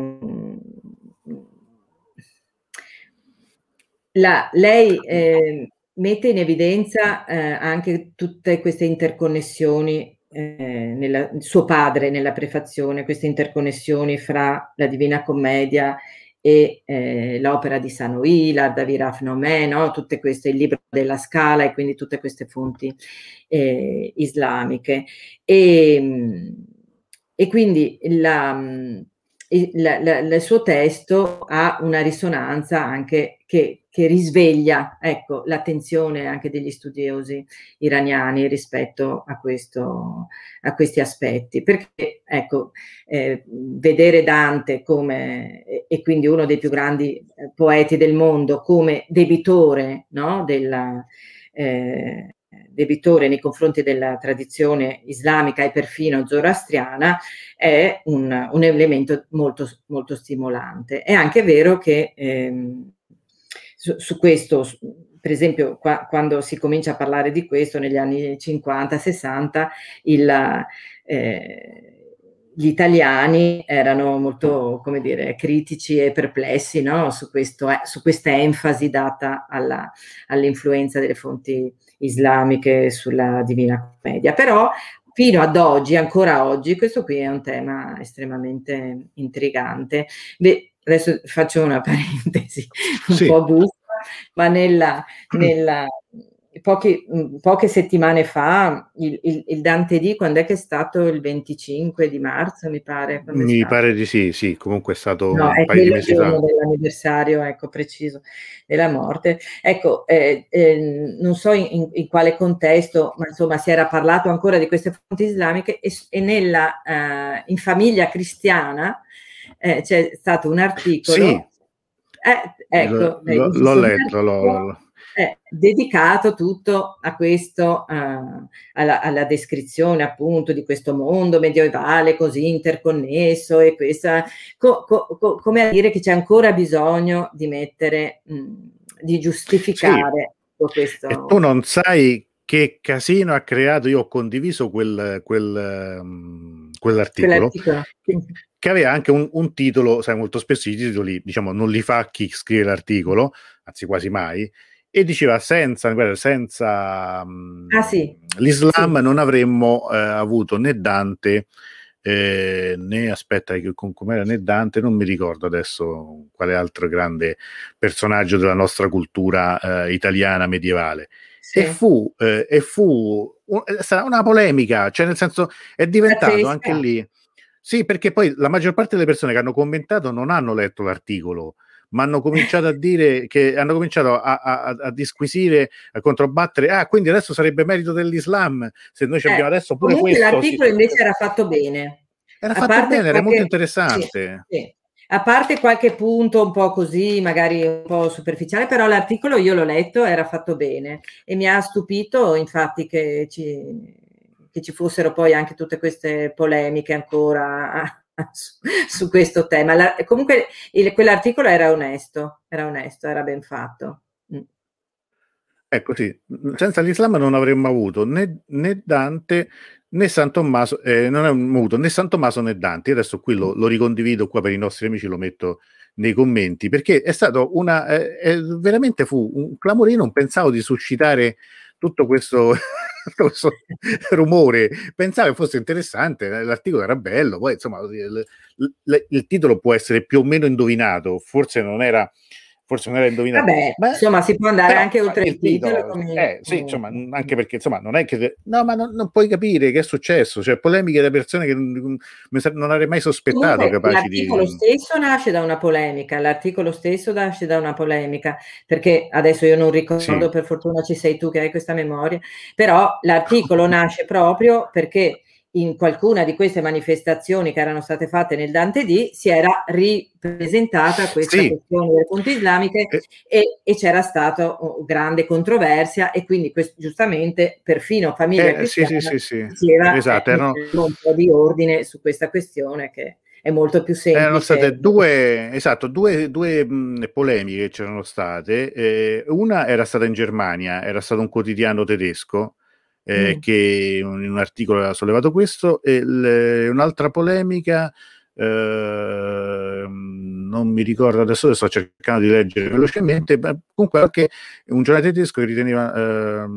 B: la, lei eh, mette in evidenza eh, anche tutte queste interconnessioni, eh, nella, suo padre nella prefazione, queste interconnessioni fra la Divina Commedia e eh, l'opera di Sanoì, l'Arda Viraf Nomè, no? tutte queste, il libro della Scala e quindi tutte queste fonti eh, islamiche. E, e quindi la, la, la, il suo testo ha una risonanza anche che, che risveglia ecco, l'attenzione anche degli studiosi iraniani rispetto a, questo, a questi aspetti. Perché ecco, eh, vedere Dante come, e quindi uno dei più grandi eh, poeti del mondo, come debitore no, della, eh, debitore nei confronti della tradizione islamica e perfino zoroastriana è un, un elemento molto, molto stimolante. È anche vero che ehm, su, su, questo, per esempio, qua, quando si comincia a parlare di questo negli anni 50-60, il, eh, gli italiani erano molto, come dire, critici e perplessi no? su, questo, eh, su, questa enfasi data alla, all'influenza delle fonti islamiche sulla Divina Commedia. Però fino ad oggi, ancora oggi, questo qui è un tema estremamente intrigante. Beh, adesso faccio una <laughs> parentesi un sì. po' buffa, ma nella, nella pochi, mm, poche settimane fa il, il, il, Dante D, quando è che è stato il 25 di marzo, mi pare?
A: Mi pare di sì, sì, comunque è stato
B: no, un è paio di mesi fa. dell'anniversario, ecco, preciso, della morte. Ecco, eh, eh, non so in, in, quale contesto, ma insomma si era parlato ancora di queste fonti islamiche e, e nella, eh, in famiglia cristiana eh, c'è stato un articolo.
A: Sì.
B: Eh, ecco,
A: l- l- l'ho letto, l'ho,
B: è dedicato tutto a questo, uh, alla, alla, descrizione appunto di questo mondo medievale così interconnesso e questa, co, co, co, come a dire che c'è ancora bisogno di mettere, mh, di giustificare
A: sì. questo. E tu non sai che casino ha creato, io ho condiviso quel, quel, um, quell'articolo, quell'articolo. Che, che, aveva anche un, un, titolo, sai molto spesso i titoli diciamo non li fa chi scrive l'articolo, anzi quasi mai, e diceva senza, senza
B: mm, ah, sì.
A: l'Islam sì. non avremmo eh, avuto né Dante eh, né aspetta con com'era né Dante non mi ricordo adesso quale altro grande personaggio della nostra cultura eh, italiana medievale sì. e fu, eh, e fu un, una polemica cioè nel senso è diventato anche lì sì perché poi la maggior parte delle persone che hanno commentato non hanno letto l'articolo ma hanno cominciato a dire che hanno cominciato a, a, a, disquisire, a controbattere. Ah, quindi adesso sarebbe merito dell'Islam se noi
B: eh,
A: abbiamo adesso pure questo.
B: L'articolo si... invece era fatto bene.
A: Era fatto bene, qualche... era molto interessante.
B: Sì, sì. A parte qualche punto un po' così, magari un po' superficiale, però l'articolo io l'ho letto, era fatto bene e mi ha stupito infatti che ci, che ci fossero poi anche tutte queste polemiche ancora su, <laughs> su questo tema. La, comunque il, quell'articolo era onesto, era onesto, era ben fatto. Mm.
A: Ecco sì, senza l'Islam non avremmo avuto né, né Dante né San Tommaso, eh, non avremmo avuto né San Tommaso né Dante. Adesso qui lo, lo, ricondivido qua per i nostri amici, lo metto nei commenti perché è stato una, eh, eh, veramente fu un clamorino. Non pensavo di suscitare tutto questo <laughs> questo rumore. Pensavo fosse interessante, l'articolo era bello, poi insomma il, il, il, titolo può essere più o meno indovinato, forse non era forse non era indovinato.
B: Vabbè, ma, insomma, si può andare anche oltre il titolo. titolo
A: come... eh, sì, insomma, anche perché insomma, non è che no, ma non, non, puoi capire che è successo, cioè polemiche da persone che non, non avrei mai sospettato Comunque, capaci
B: l'articolo di... stesso nasce da una polemica, l'articolo stesso nasce da una polemica, perché adesso io non ricordo, sì. per fortuna ci sei tu che hai questa memoria, però l'articolo <laughs> nasce proprio perché in qualcuna di queste manifestazioni che erano state fatte nel Dante D si era ripresentata questa sì. questione delle fonti islamiche eh. e, e, c'era stata grande controversia e quindi questo, giustamente perfino famiglia eh, cristiana sì, sì, sì, diceva esatto, eh, erano... un po' di ordine su questa questione che è molto più semplice.
A: Erano state due, esatto, due, due mh, polemiche che c'erano state. Eh, una era stata in Germania, era stato un quotidiano tedesco eh, mm. che in un articolo aveva sollevato questo, e le, un'altra polemica. Eh, non mi ricordo adesso, sto cercando di leggere velocemente, ma comunque anche un giornale tedesco che riteneva eh,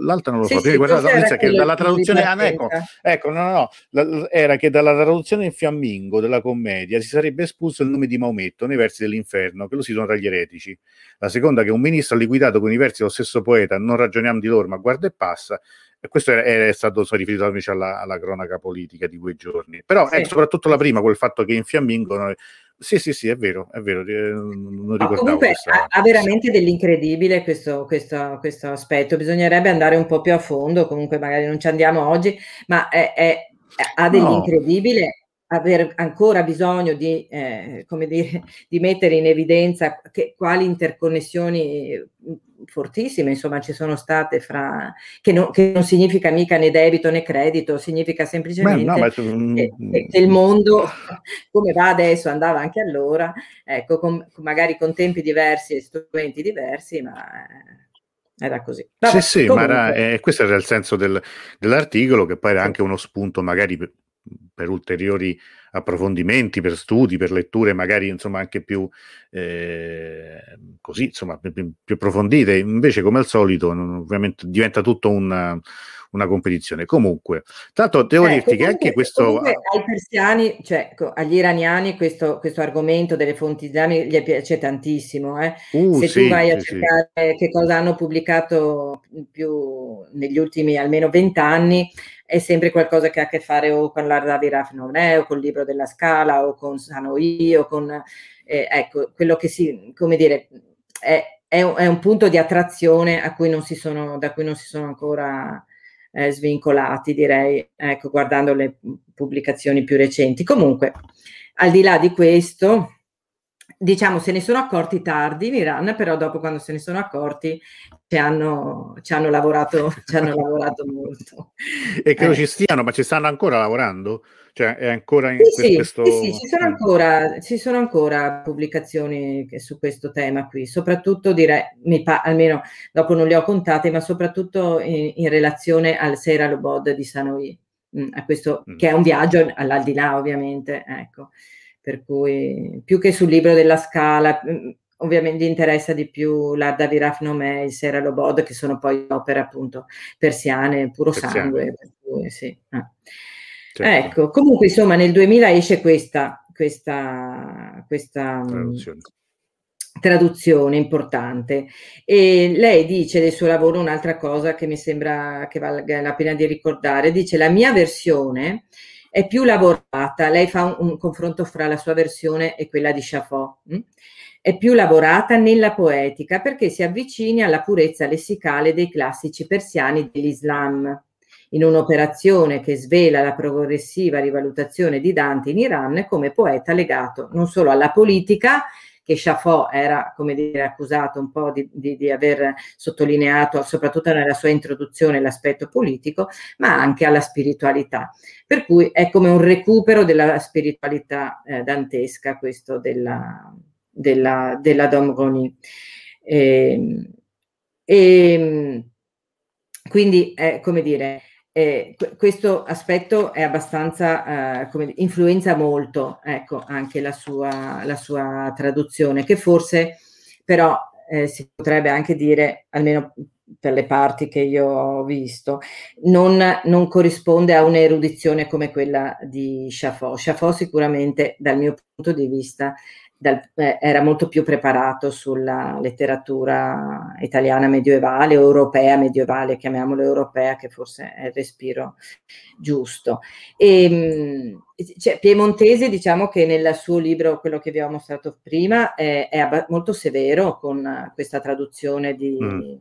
A: l'altra non lo sì, so, sì, guardate la notizia che dalla traduzione ah, ecco, ecco, no, no, no, era che dalla traduzione in fiammingo della commedia si sarebbe espulso il nome di Maometto nei versi dell'inferno, che lo si sono tra gli eretici. La seconda che un ministro ha liquidato con i versi dello stesso poeta, non ragioniamo di loro, ma guarda e passa. E questo è, è stato riferito invece alla, alla, cronaca politica di quei giorni. Però sì. ecco, soprattutto la prima, quel fatto che in fiammingo sì, sì, sì, è vero, è vero, non ricordavo.
B: comunque ha, ha, veramente dell'incredibile questo, questo, questo, aspetto, bisognerebbe andare un po' più a fondo, comunque magari non ci andiamo oggi, ma è, è, ha dell'incredibile no aver ancora bisogno di, eh, come dire, <laughs> di mettere in evidenza che, quali interconnessioni fortissime, insomma, ci sono state fra, che, no, che non significa mica né debito né credito, significa semplicemente Beh, no, che, mm, che, il mondo, <laughs> come va adesso, andava anche allora, ecco, con, magari con tempi diversi e strumenti diversi, ma era così.
A: Vabbè, sì, sì, comunque. ma era, eh, questo era il senso del, dell'articolo, che poi era anche uno spunto magari per, per ulteriori approfondimenti, per studi, per letture magari insomma anche più eh, così, insomma, più, più, approfondite. Invece, come al solito, ovviamente diventa tutto una, una competizione. Comunque, tanto devo eh, dirti che anche questo...
B: Ai persiani, cioè agli iraniani, questo, questo argomento delle fonti islamiche gli piace tantissimo. Eh? Uh, Se sì, tu vai a sì, cercare sì. che cosa hanno pubblicato più negli ultimi almeno vent'anni, è sempre qualcosa che ha a che fare o con l'Ardavi Rafnone o col libro della Scala o con Sanoi o con... Eh, ecco, quello che si... come dire... È, è un, è un punto di attrazione a cui non si sono, da cui non si sono ancora eh, svincolati, direi, ecco, guardando le pubblicazioni più recenti. Comunque, al di là di questo, diciamo, se ne sono accorti tardi in Iran, però dopo quando se ne sono accorti ci hanno, ci hanno, lavorato, <laughs> ci hanno lavorato molto.
A: E credo eh. ci stiano, ma ci stanno ancora lavorando? Cioè, è ancora in
B: sì, questo... Sì, sì, ci sono, ancora, ci sono ancora pubblicazioni su questo tema qui, soprattutto direi, mi pa- almeno dopo non le ho contate, ma soprattutto in, in relazione al Sera Lobod di Sanoi, mm, a questo, mm. che è un viaggio all'aldilà ovviamente, ecco. Per cui più che sul libro della Scala, mm, ovviamente interessa di più l'Arda Viraf Nome e il Sera Lobod, che sono poi opere appunto persiane, puro persiane. sangue. Per cui, sì. eh. Certo. Ecco, comunque insomma nel 2000 esce questa, questa, questa mm, traduzione. traduzione. importante e lei dice del suo lavoro un'altra cosa che mi sembra che valga la pena di ricordare, dice la mia versione è più lavorata, lei fa un, un confronto fra la sua versione e quella di Chafot, hm? è più lavorata nella poetica perché si avvicina alla purezza lessicale dei classici persiani dell'Islam in un'operazione che svela la progressiva rivalutazione di Dante in Iran come poeta legato non solo alla politica, che Chafot era, come dire, accusato un po' di, di, di, aver sottolineato, soprattutto nella sua introduzione, l'aspetto politico, ma anche alla spiritualità. Per cui è come un recupero della spiritualità eh, dantesca, questo della, della, della Domroni. E, ehm, e, ehm, quindi è come dire, eh, questo aspetto è abbastanza, eh, come, influenza molto ecco, anche la sua, la sua traduzione, che forse però eh, si potrebbe anche dire, almeno per le parti che io ho visto, non, non corrisponde a un'erudizione come quella di Chafot. Chafot sicuramente dal mio punto di vista dal, eh, era molto più preparato sulla letteratura italiana medievale o europea medievale, chiamiamola europea, che forse è il respiro giusto. E, ehm, cioè, Piemontese, diciamo che nel suo libro, quello che vi ho mostrato prima, è, è molto severo con questa traduzione di, mm.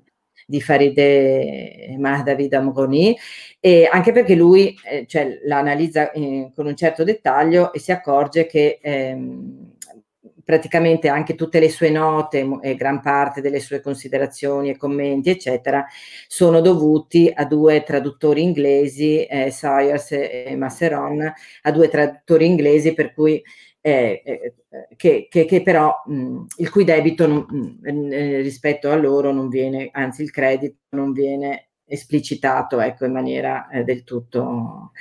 B: di Farideh Mahdavid Amroni, e anche perché lui eh, cioè, la analizza eh, con un certo dettaglio e si accorge che ehm, praticamente anche tutte le sue note e gran parte delle sue considerazioni e commenti, eccetera, sono dovuti a due traduttori inglesi, eh, Sayers e Masseron, a due traduttori inglesi per cui eh, eh, che, che, che, però mh, il cui debito non, mh, eh, rispetto a loro non viene, anzi il credito non viene esplicitato ecco, in maniera eh, del tutto.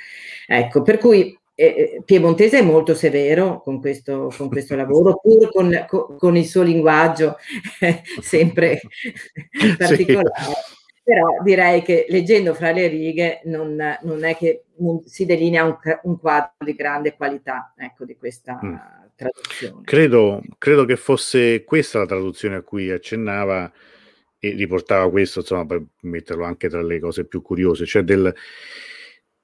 B: Ecco, per cui eh, Piemontese è molto severo con questo, con questo lavoro, pur con, con, con, il suo linguaggio <laughs> sempre particolare. Sì. Però direi che leggendo fra le righe non, non è che non si delinea un, un, quadro di grande qualità ecco, di questa mm. traduzione.
A: Credo, credo che fosse questa la traduzione a cui accennava e riportava questo, insomma, per metterlo anche tra le cose più curiose, cioè del,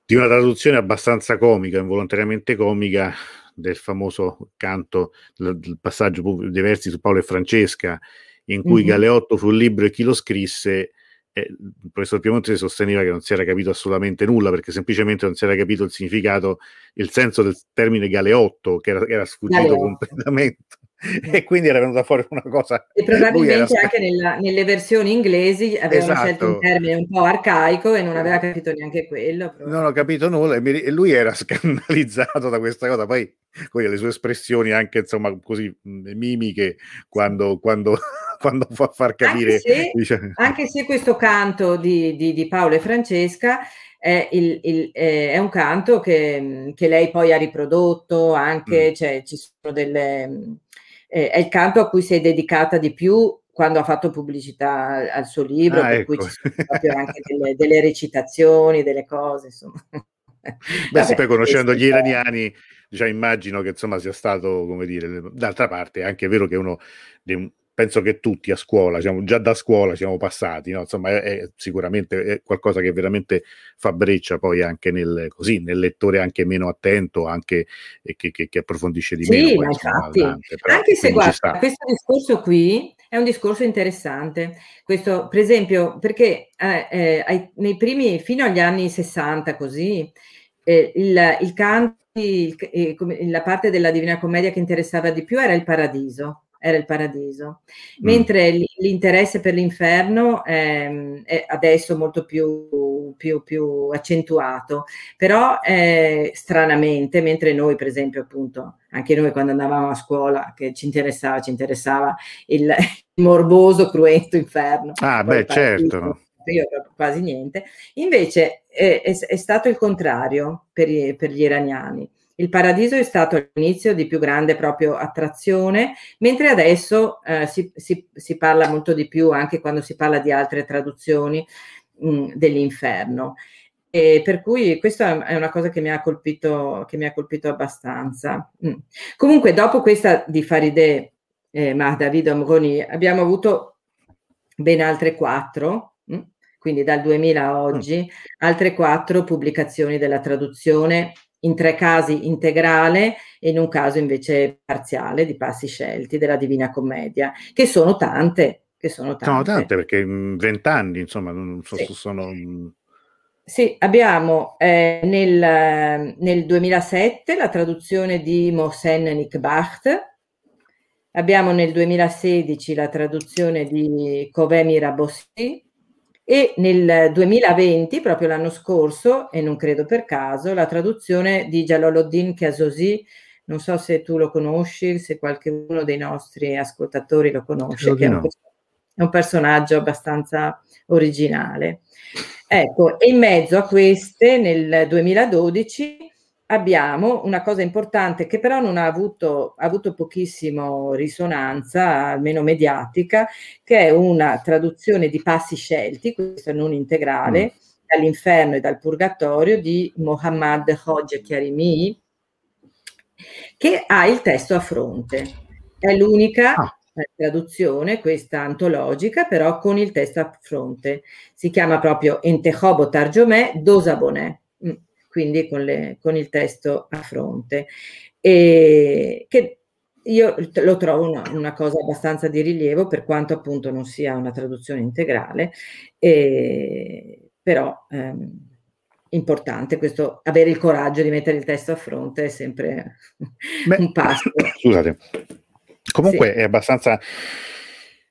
A: di una traduzione abbastanza comica, involontariamente comica, del famoso canto, del passaggio dei versi su Paolo e Francesca, in cui mm-hmm. Galeotto fu il libro e chi lo scrisse, eh, il professor Piemontese sosteneva che non si era capito assolutamente nulla perché semplicemente non si era capito il significato, il senso del termine Galeotto che era, era sfuggito Galeotto. completamente. e quindi era venuta fuori una cosa.
B: E probabilmente era... anche nella, nelle versioni inglesi avevano esatto. scelto un termine un po' arcaico e non aveva capito neanche quello.
A: Non ho capito nulla e, lui era <laughs> scandalizzato da questa cosa. Poi, poi le sue espressioni anche insomma così mimiche quando, quando, <laughs> quando fa far capire.
B: Anche se, dice... anche se questo canto di, di, di Paolo e Francesca è, il, il, eh, è, un canto che, che, lei poi ha riprodotto anche, mm. cioè ci sono delle eh, è il canto a cui si è dedicata di più quando ha fatto pubblicità al suo libro, ah, per ecco. cui ci sono proprio anche delle, delle recitazioni, delle cose, insomma.
A: Beh, sì, poi conoscendo gli iraniani, diciamo, immagino che insomma sia stato, come dire, d'altra parte è anche vero che uno penso che tutti a scuola, siamo, già da scuola siamo passati, no? insomma è, è, sicuramente è qualcosa che veramente fa breccia poi anche nel, così, nel lettore anche meno attento anche, e che, che, che approfondisce di
B: sì,
A: meno.
B: Poi, infatti, adelante, anche se guarda, questo discorso qui è un discorso interessante, questo per esempio perché eh, eh, nei primi, fino agli anni 60 così, eh, il, il canto, il, eh, la parte della Divina Commedia che interessava di più era il paradiso era il paradiso, mm. mentre mm. l'interesse per l'inferno è, è adesso molto più, più, più accentuato, però eh, stranamente, mentre noi per esempio appunto, anche noi quando andavamo a scuola, che ci interessava, ci interessava il, morboso, cruento inferno.
A: Ah beh certo.
B: Io quasi niente. Invece è, è, è stato il contrario per, per gli iraniani il paradiso è stato all'inizio di più grande proprio attrazione, mentre adesso eh, si, si, si, parla molto di più anche quando si parla di altre traduzioni mh, mm, dell'inferno. E per cui questa è una cosa che mi ha colpito, che mi ha colpito abbastanza. Mm. Comunque, dopo questa di Farideh eh, Mahdavid Amroni, abbiamo avuto ben altre quattro? Mm, quindi dal 2000 a oggi, mm. altre quattro pubblicazioni della traduzione in tre casi integrale e in un caso invece parziale di passi scelti della Divina Commedia, che sono tante. Che sono tante,
A: sono tante perché in vent'anni, insomma, so, sì. sono...
B: Sì, abbiamo eh, nel, nel, 2007 la traduzione di Mohsen Nikbacht, abbiamo nel 2016 la traduzione di Kovemi Rabossi, e nel 2020, proprio l'anno scorso, e non credo per caso, la traduzione di Jaloluddin Kazosi, non so se tu lo conosci, se qualcuno dei nostri ascoltatori lo conosce, che un, è un personaggio abbastanza originale. Ecco, e in mezzo a queste, nel 2012, abbiamo una cosa importante che però non ha avuto, ha avuto pochissimo risonanza, almeno mediatica, che è una traduzione di passi scelti, questo non integrale, mm. dall'inferno e dal purgatorio di Mohammad Hoj Chiarimi, che ha il testo a fronte. È l'unica ah. traduzione, questa antologica, però con il testo a fronte. Si chiama proprio Entehobo Tarjomè Dosabonè quindi con, le, con il testo a fronte. E che io lo trovo una, una, cosa abbastanza di rilievo per quanto appunto non sia una traduzione integrale, eh, però ehm, importante questo, avere il coraggio di mettere il testo a fronte è sempre Beh, un passo.
A: Scusate, comunque sì. è abbastanza...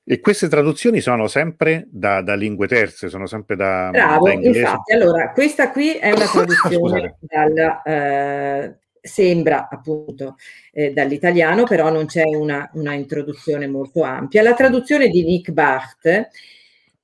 A: E queste traduzioni sono sempre da, da lingue terze, sono sempre da,
B: Bravo, da infatti, allora, questa qui è una <laughs> traduzione dal, eh, sembra appunto eh, dall'italiano, però non c'è una, una, introduzione molto ampia. La traduzione di Nick Barth,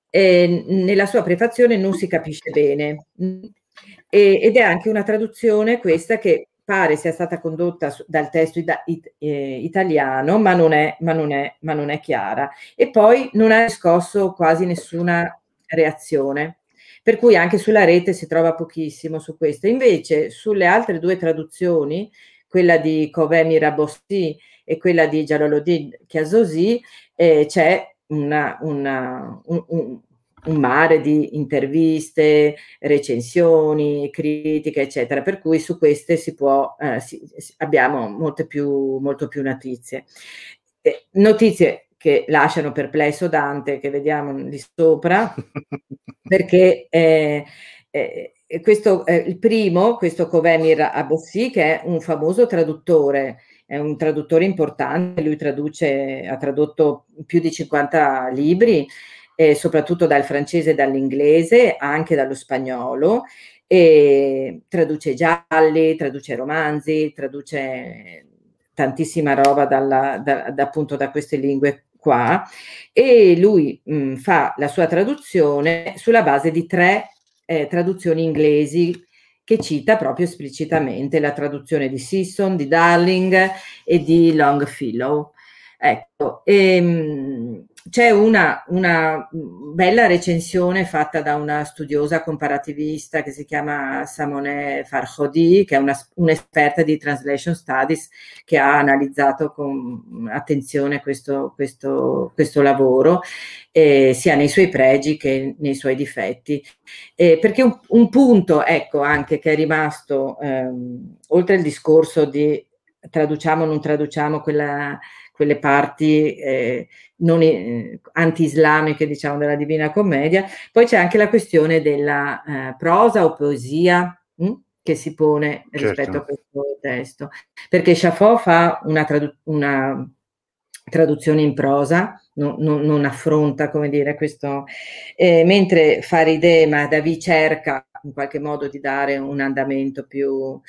B: eh, nella sua prefazione non si capisce bene. E, ed è anche una traduzione questa che pare sia stata condotta dal testo it, it, eh, italiano, ma non, è, ma, non è, ma non è chiara. E poi non ha riscosso quasi nessuna reazione per cui anche sulla rete si trova pochissimo su questo. Invece sulle altre due traduzioni, quella di Kovemi Rabossi e quella di Jaloluddin Chiasosi, eh, c'è una, una, un, un, un mare di interviste, recensioni, critiche, eccetera, per cui su queste si può, eh, si, abbiamo molte più, molto più notizie. Eh, notizie che lasciano perplesso Dante, che vediamo lì sopra, <laughs> perché eh, eh, questo, il primo, questo Kovemir Abossi, che è un famoso traduttore, è un traduttore importante, lui traduce, ha tradotto più di 50 libri, eh, soprattutto dal francese e dall'inglese, anche dallo spagnolo, e traduce gialli, traduce romanzi, traduce tantissima roba dalla, da, da, appunto da queste lingue qua e lui mh, fa la sua traduzione sulla base di tre eh, traduzioni inglesi che cita proprio esplicitamente la traduzione di Sisson, di Darling e di Longfellow. Ecco, e, mh, c'è una, una, bella recensione fatta da una studiosa comparativista che si chiama Samone Farhodi, che è una, un'esperta di translation studies che ha analizzato con attenzione questo, questo, questo lavoro, eh, sia nei suoi pregi che nei suoi difetti. Eh, perché un, un, punto, ecco, anche che è rimasto, ehm, oltre al discorso di traduciamo o non traduciamo quella quelle parti eh, non, eh, anti-islamiche, diciamo, della Divina Commedia. Poi c'è anche la questione della eh, prosa o poesia mh, hm, che si pone rispetto certo. a questo testo, perché Chaffot fa una, tradu- una traduzione in prosa, non, non, non, affronta, come dire, questo, eh, mentre Farideh Mahdavi cerca in qualche modo di dare un andamento più,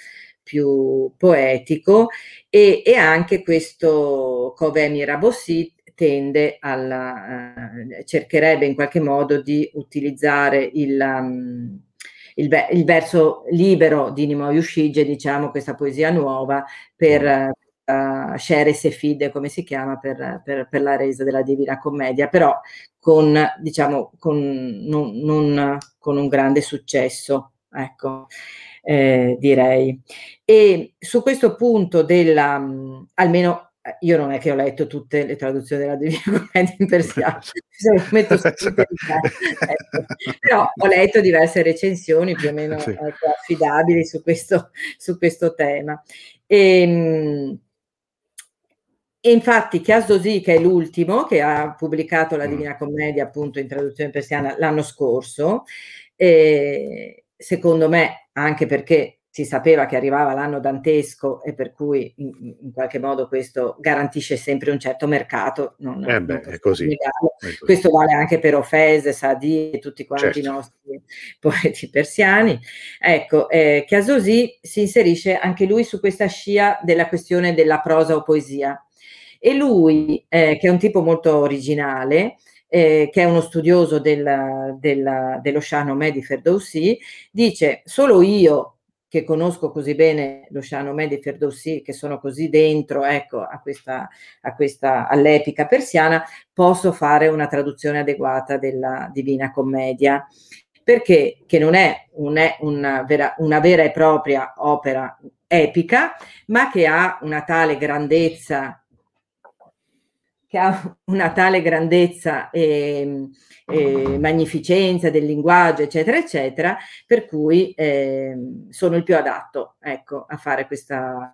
B: più poetico e, e anche questo Coveni Rabossi tende alla, uh, cercherebbe in qualche modo di utilizzare il, um, il, il, verso libero di Nimo Yushige, diciamo questa poesia nuova, per uh, Shere Sefide, come si chiama, per, per, per, la resa della Divina Commedia, però con, diciamo, con, non, non, con un grande successo. Ecco eh, direi. E su questo punto della, mh, almeno eh, io non è che ho letto tutte le traduzioni della Divina <laughs> Commedia in persiano, <laughs> <laughs> ecco. però ho letto diverse recensioni più o meno sì. ecco, affidabili su questo, su questo tema. E, mh, e infatti Chiasdosi, che è l'ultimo, che ha pubblicato la mm. Divina Commedia appunto in traduzione persiana l'anno scorso, eh, secondo me anche perché si sapeva che arrivava l'anno dantesco e per cui in, in qualche modo questo garantisce sempre un certo mercato. Non,
A: eh beh, non è, così, è, così,
B: Questo vale anche per Ofese, Sadi e tutti quanti certo. i nostri poeti persiani. Ecco, eh, Chiasosi si inserisce anche lui su questa scia della questione della prosa o poesia. E lui, eh, che è un tipo molto originale, eh, che è uno studioso del, del, dello Shahnameh di Ferdowsi, dice solo io che conosco così bene lo Shahnameh di Ferdowsi, che sono così dentro ecco, a questa, a questa, all'epica persiana, posso fare una traduzione adeguata della Divina Commedia. Perché che non è, un, è una, vera, una, vera, e propria opera epica, ma che ha una tale grandezza che ha una tale grandezza e, e magnificenza del linguaggio, eccetera, eccetera, per cui eh, sono il più adatto ecco, a fare questa,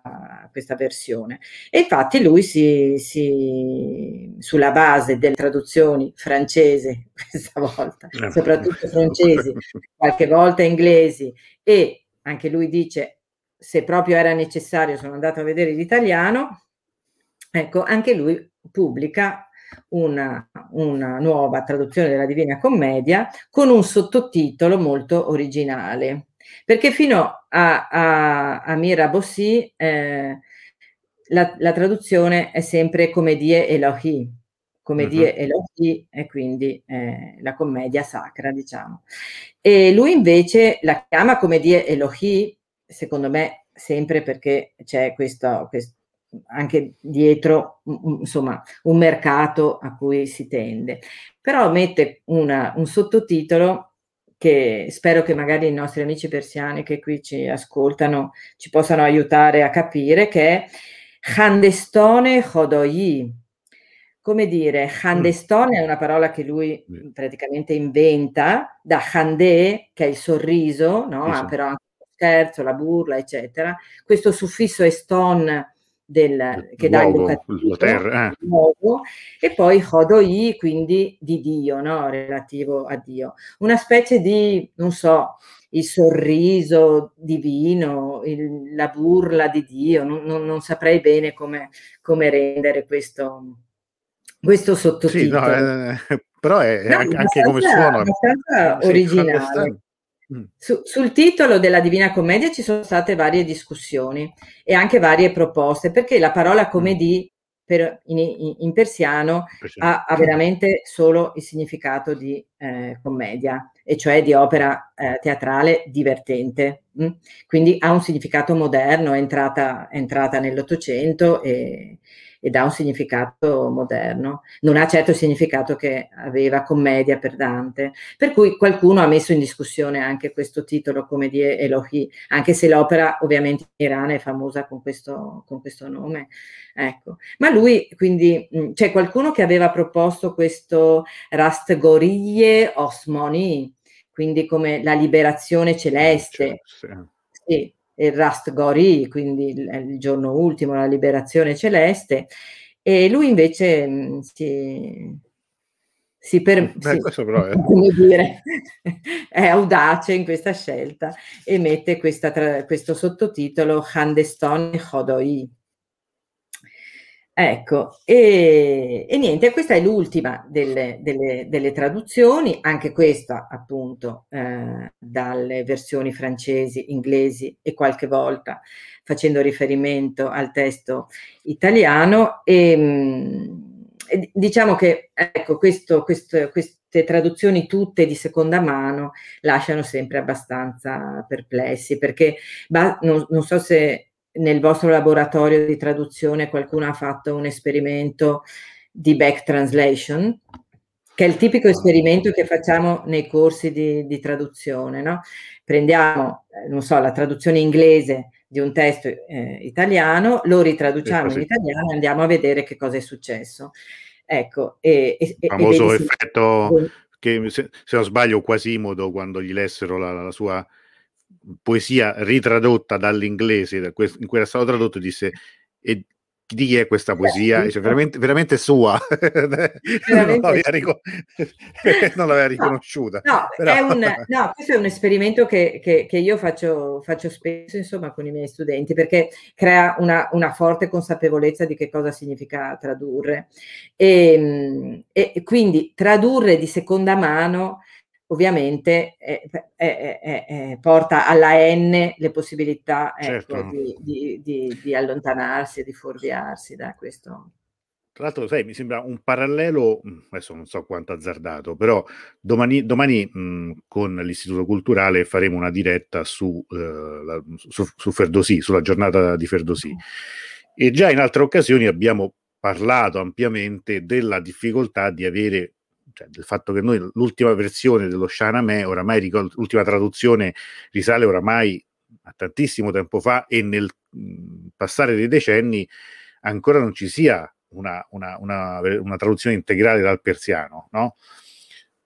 B: questa versione. E infatti lui si, si, sulla base delle traduzioni francese, <laughs> questa volta, eh. soprattutto <laughs> francesi, qualche volta inglesi, e anche lui dice se proprio era necessario, sono andato a vedere l'italiano, ecco, anche lui pubblica una, una, nuova traduzione della Divina Commedia con un sottotitolo molto originale, perché fino a, a, a Mira Bossi eh, la, la, traduzione è sempre Comedie Elohi, Comedie uh-huh. Elohi e quindi eh, la commedia sacra, diciamo. E lui invece la chiama Comedie Elohi, secondo me sempre perché c'è questo, questo anche dietro insomma un mercato a cui si tende però mette una, un sottotitolo che spero che magari i nostri amici persiani che qui ci ascoltano ci possano aiutare a capire che è Khandestone Khodoyi come dire, Khandestone è una parola che lui praticamente inventa da Khande, che è il sorriso, no? Sì, sì. però anche lo scherzo, la burla, eccetera. Questo suffisso eston del, che dà il eh. luogo, e poi Hodoi, quindi di Dio, no? relativo a Dio. Una specie di, non so, il sorriso divino, il, la burla di Dio, non, non, non saprei bene come, come, rendere questo, questo sottotitolo. Sì, no,
A: eh, però è, no, anche, anche come suono. È
B: abbastanza originale. Mm. Su, sul titolo della Divina Commedia ci sono state varie discussioni e anche varie proposte, perché la parola mm. comedì per, in, in, in, persiano ha, ha, veramente solo il significato di eh, commedia, e cioè di opera eh, teatrale divertente. Mh? Mm? Quindi ha un significato moderno, è entrata, è entrata nell'Ottocento e, ed ha un significato moderno, non ha certo il significato che aveva commedia per Dante, per cui qualcuno ha messo in discussione anche questo titolo come di Elohi, anche se l'opera ovviamente in Iran è famosa con questo, con questo nome. Ecco. Ma lui, quindi, c'è qualcuno che aveva proposto questo Rastgorie Osmoni, quindi come la liberazione celeste. Sì, il Rast Gori, quindi il, il, giorno ultimo, la liberazione celeste, e lui invece mh, mm, si, si, per, Beh, si è... <laughs> Dire, <laughs> è... audace in questa scelta e mette questa, tra, questo sottotitolo Handeston Hodoi, Ecco, e, e, niente, questa è l'ultima delle, delle, delle traduzioni, anche questa appunto eh, dalle versioni francesi, inglesi e qualche volta facendo riferimento al testo italiano. E, mm, e diciamo che ecco, questo, questo, queste traduzioni tutte di seconda mano lasciano sempre abbastanza perplessi, perché ba, non, non so se nel vostro laboratorio di traduzione qualcuno ha fatto un esperimento di back translation, che è il tipico esperimento che facciamo nei corsi di, di traduzione. No? Prendiamo, eh, non so, la traduzione inglese di un testo eh, italiano, lo ritraduciamo in italiano e andiamo a vedere che cosa è successo. Ecco, e,
A: e, il famoso effetto che, se, se, non sbaglio, Quasimodo, quando gli lessero la, la sua poesia ritradotta dall'inglese, in cui era stato tradotto, disse e di chi è questa poesia? Dice, veramente, veramente sua, <laughs> <laughs> non, l'aveva ricon- non, l'aveva riconosciuta.
B: No, Però... un, no, questo è un esperimento che, che, che io faccio, faccio, spesso insomma, con i miei studenti perché crea una, una, forte consapevolezza di che cosa significa tradurre. E, e quindi tradurre di seconda mano ovviamente eh, eh, eh, porta alla N le possibilità ecco, certo. di, di, di, di, allontanarsi, di fuorviarsi da questo.
A: Tra l'altro, sai, mi sembra un parallelo, adesso non so quanto azzardato, però domani, domani mh, con l'Istituto Culturale faremo una diretta su, la, su, su Ferdosì, sulla giornata di Ferdosì. E già in altre occasioni abbiamo parlato ampiamente della difficoltà di avere cioè, del fatto che noi l'ultima versione dello Shahnameh, oramai l'ultima traduzione risale oramai a tantissimo tempo fa e nel mh, passare dei decenni ancora non ci sia una, una, una, una traduzione integrale dal persiano, no?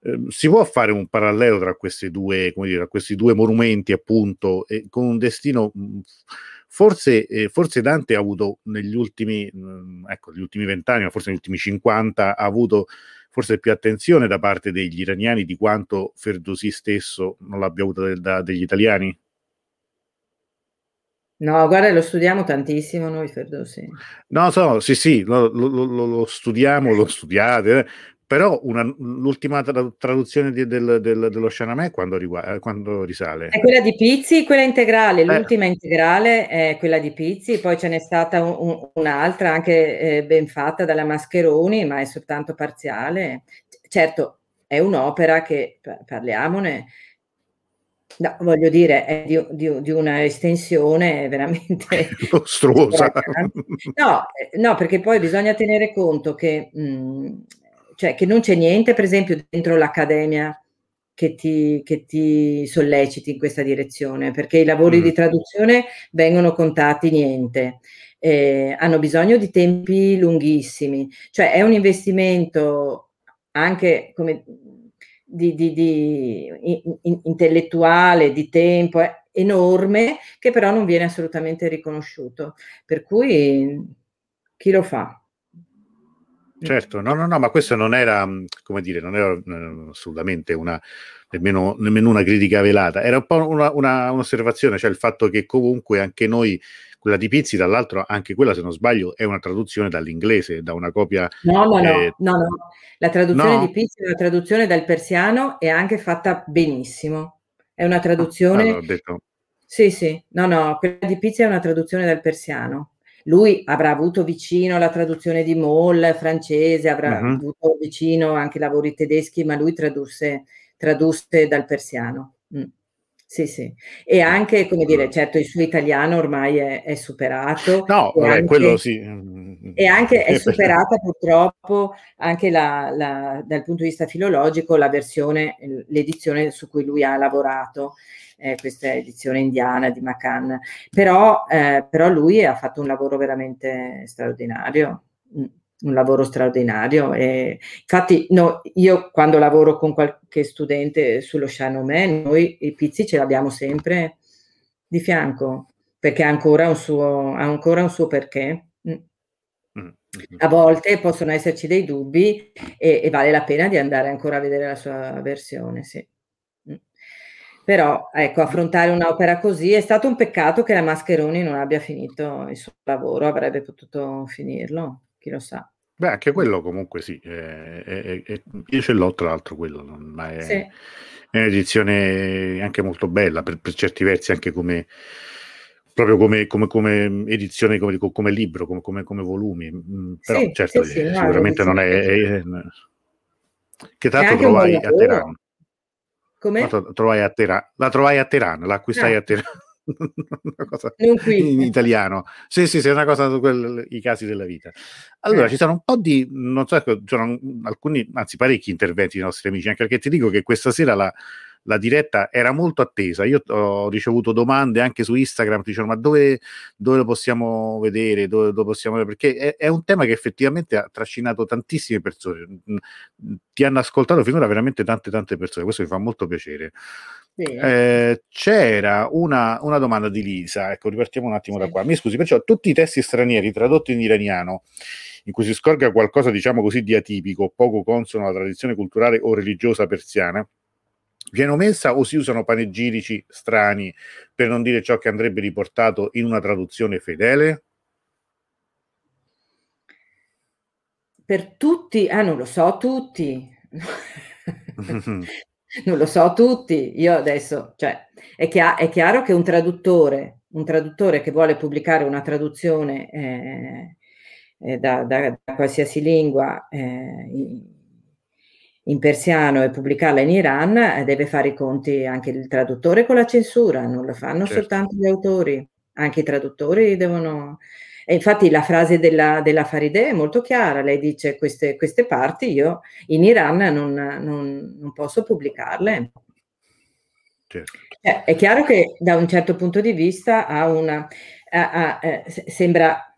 A: Ehm, si può fare un parallelo tra, due, dire, tra questi due monumenti, appunto, e con un destino. Forse, eh, forse Dante ha avuto negli ultimi, mh, ecco, negli ultimi vent'anni, ma forse negli ultimi 50, ha avuto forse più attenzione da parte degli iraniani di quanto Ferdosi stesso non l'abbia avuto de- da, degli italiani?
B: No, guarda, lo studiamo tantissimo noi, Ferdosi.
A: No, so, sì, sì, lo, lo, lo, lo studiamo, lo studiate, eh, però una, l'ultima tra- traduzione di, del, del, dello Shahnameh quando, riguarda, quando risale?
B: È quella di Pizzi, quella integrale, eh. l'ultima integrale è quella di Pizzi, poi ce n'è stata un, un, un'altra anche eh, ben fatta dalla Mascheroni, ma è soltanto parziale. Certo, è un'opera che, parliamone, No, voglio dire, è di, di, di una estensione veramente <laughs>
A: mostruosa. <laughs>
B: no, eh, no, perché poi bisogna tenere conto che mh, mhmm, cioè che non c'è niente, per esempio, dentro l'accademia che ti, che ti solleciti in questa direzione, perché i lavori mm. di traduzione vengono contati niente. Eh, hanno bisogno di tempi lunghissimi, cioè è un investimento anche come di, di, di in, intellettuale, di tempo eh, enorme, che però non viene assolutamente riconosciuto. Per cui chi lo fa?
A: Certo, no, no, no, ma questo non era, mm, come dire, non era eh, assolutamente una, nemmeno, nemmeno una critica velata, era un po' una, una, un'osservazione, cioè il fatto che comunque anche noi, quella di Pizzi, dall'altro anche quella, se non sbaglio, è una traduzione dall'inglese, da una copia...
B: No, no, eh, no, no, no, la traduzione no. di Pizzi è una traduzione dal persiano e anche fatta benissimo, è una traduzione... Ah, detto. Sì, sì, no, no, quella di Pizzi è una traduzione dal persiano lui avrà avuto vicino la traduzione di Moll francese, avrà uh-huh. avuto vicino anche lavori tedeschi, ma lui tradusse, tradusse dal persiano. Mm. Sì, sì. E anche, come dire, certo il suo italiano ormai è, è superato.
A: No, vabbè,
B: anche,
A: quello sì.
B: E anche è <laughs> superata purtroppo anche la, la, dal punto di vista filologico la versione, l'edizione su cui lui ha lavorato eh, questa edizione indiana di Macan, però, eh, però lui ha fatto un lavoro veramente straordinario un lavoro straordinario. E infatti, no, io quando lavoro con qualche studente sullo Shahnameh, noi i pizzi ce l'abbiamo sempre di fianco perché ha ancora un suo, ha ancora un suo perché. Mm. mm a volte possono esserci dei dubbi e, e, vale la pena di andare ancora a vedere la sua versione. Sì. Però ecco, affrontare un'opera così è stato un peccato che la Mascheroni non abbia finito il suo lavoro, avrebbe potuto finirlo, chi lo sa.
A: Beh, anche quello comunque sì, è, è, è, io ce l'ho tra l'altro quello, ma è, sì. un'edizione anche molto bella, per, per, certi versi anche come proprio come, come, come edizione, come, come libro, come, volumi. Mm, però sì, certo, sì, sicuramente non è, Che tanto trovai a Teheran. Come? La trovai a Teheran, la trovai a Teheran, la acquistai ah. a Teheran. <laughs> una cosa in italiano. Sì, sì, sì, è una cosa quel, i casi della vita. Allora, eh. ci sono un po' di, non so, sono alcuni, anzi parecchi interventi dei nostri amici, anche perché ti dico che questa sera la, la diretta era molto attesa. Io ho ricevuto domande anche su Instagram, dicevano ma dove, dove lo possiamo vedere, dove, dove possiamo perché è, è, un tema che effettivamente ha trascinato tantissime persone. Ti hanno ascoltato finora veramente tante tante persone, questo mi fa molto piacere. Sì. Eh, c'era una, una, domanda di Lisa, ecco, ripartiamo un attimo sì. da qua. Mi scusi, perciò tutti i testi stranieri tradotti in iraniano in cui si scorga qualcosa, diciamo così, di atipico, poco consono alla tradizione culturale o religiosa persiana, viene omessa o si usano panegirici strani per non dire ciò che andrebbe riportato in una traduzione fedele?
B: Per tutti, ah non lo so tutti, <laughs> non lo so tutti, io adesso, cioè, è, chia- è chiaro che un traduttore, un traduttore che vuole pubblicare una traduzione eh, eh, da, da, da, qualsiasi lingua eh, in persiano e pubblicarla in Iran, eh, deve fare i conti anche il traduttore con la censura, non lo fanno certo. soltanto gli autori, anche i traduttori devono... E infatti la frase della, della Farideh è molto chiara, lei dice queste, queste parti io in Iran non, non, non posso pubblicarle. Certo. Eh, è chiaro che da un certo punto di vista ha una, ha, ha, eh, sembra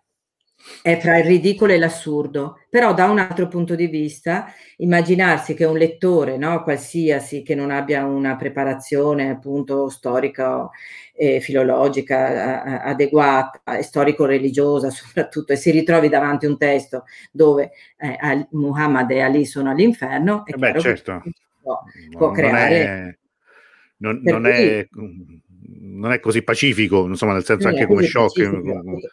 B: è fra il ridicolo e l'assurdo, però da un altro punto di vista immaginarsi che un lettore, no, qualsiasi, che non abbia una preparazione appunto storica e filologica a, a, adeguata, storico-religiosa <laughs> soprattutto, e si ritrovi davanti a un testo dove eh, Muhammad e Ali sono all'inferno,
A: è eh beh, certo.
B: può, può creare...
A: Non è, non, non è non è così pacifico, insomma, nel senso anche come shock.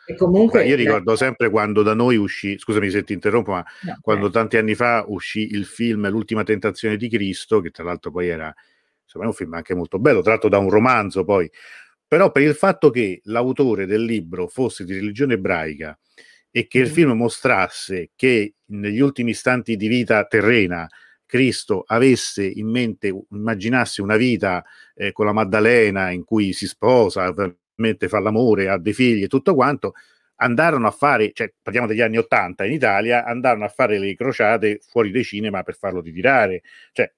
B: E comunque,
A: io ricordo sempre quando da noi uscì, scusami se ti interrompo, ma no, quando eh. tanti anni fa uscì il film L'ultima tentazione di Cristo, che tra l'altro poi era insomma, un film anche molto bello, tratto da un romanzo poi, però per il fatto che l'autore del libro fosse di religione ebraica e che mm. il film mostrasse che negli ultimi istanti di vita terrena Cristo avesse in mente, immaginasse una vita eh, con la Maddalena in cui si sposa, ovviamente fa l'amore, ha dei figli e tutto quanto, andarono a fare, cioè parliamo degli anni Ottanta in Italia, andarono a fare le crociate fuori dai cinema per farlo ritirare. Cioè,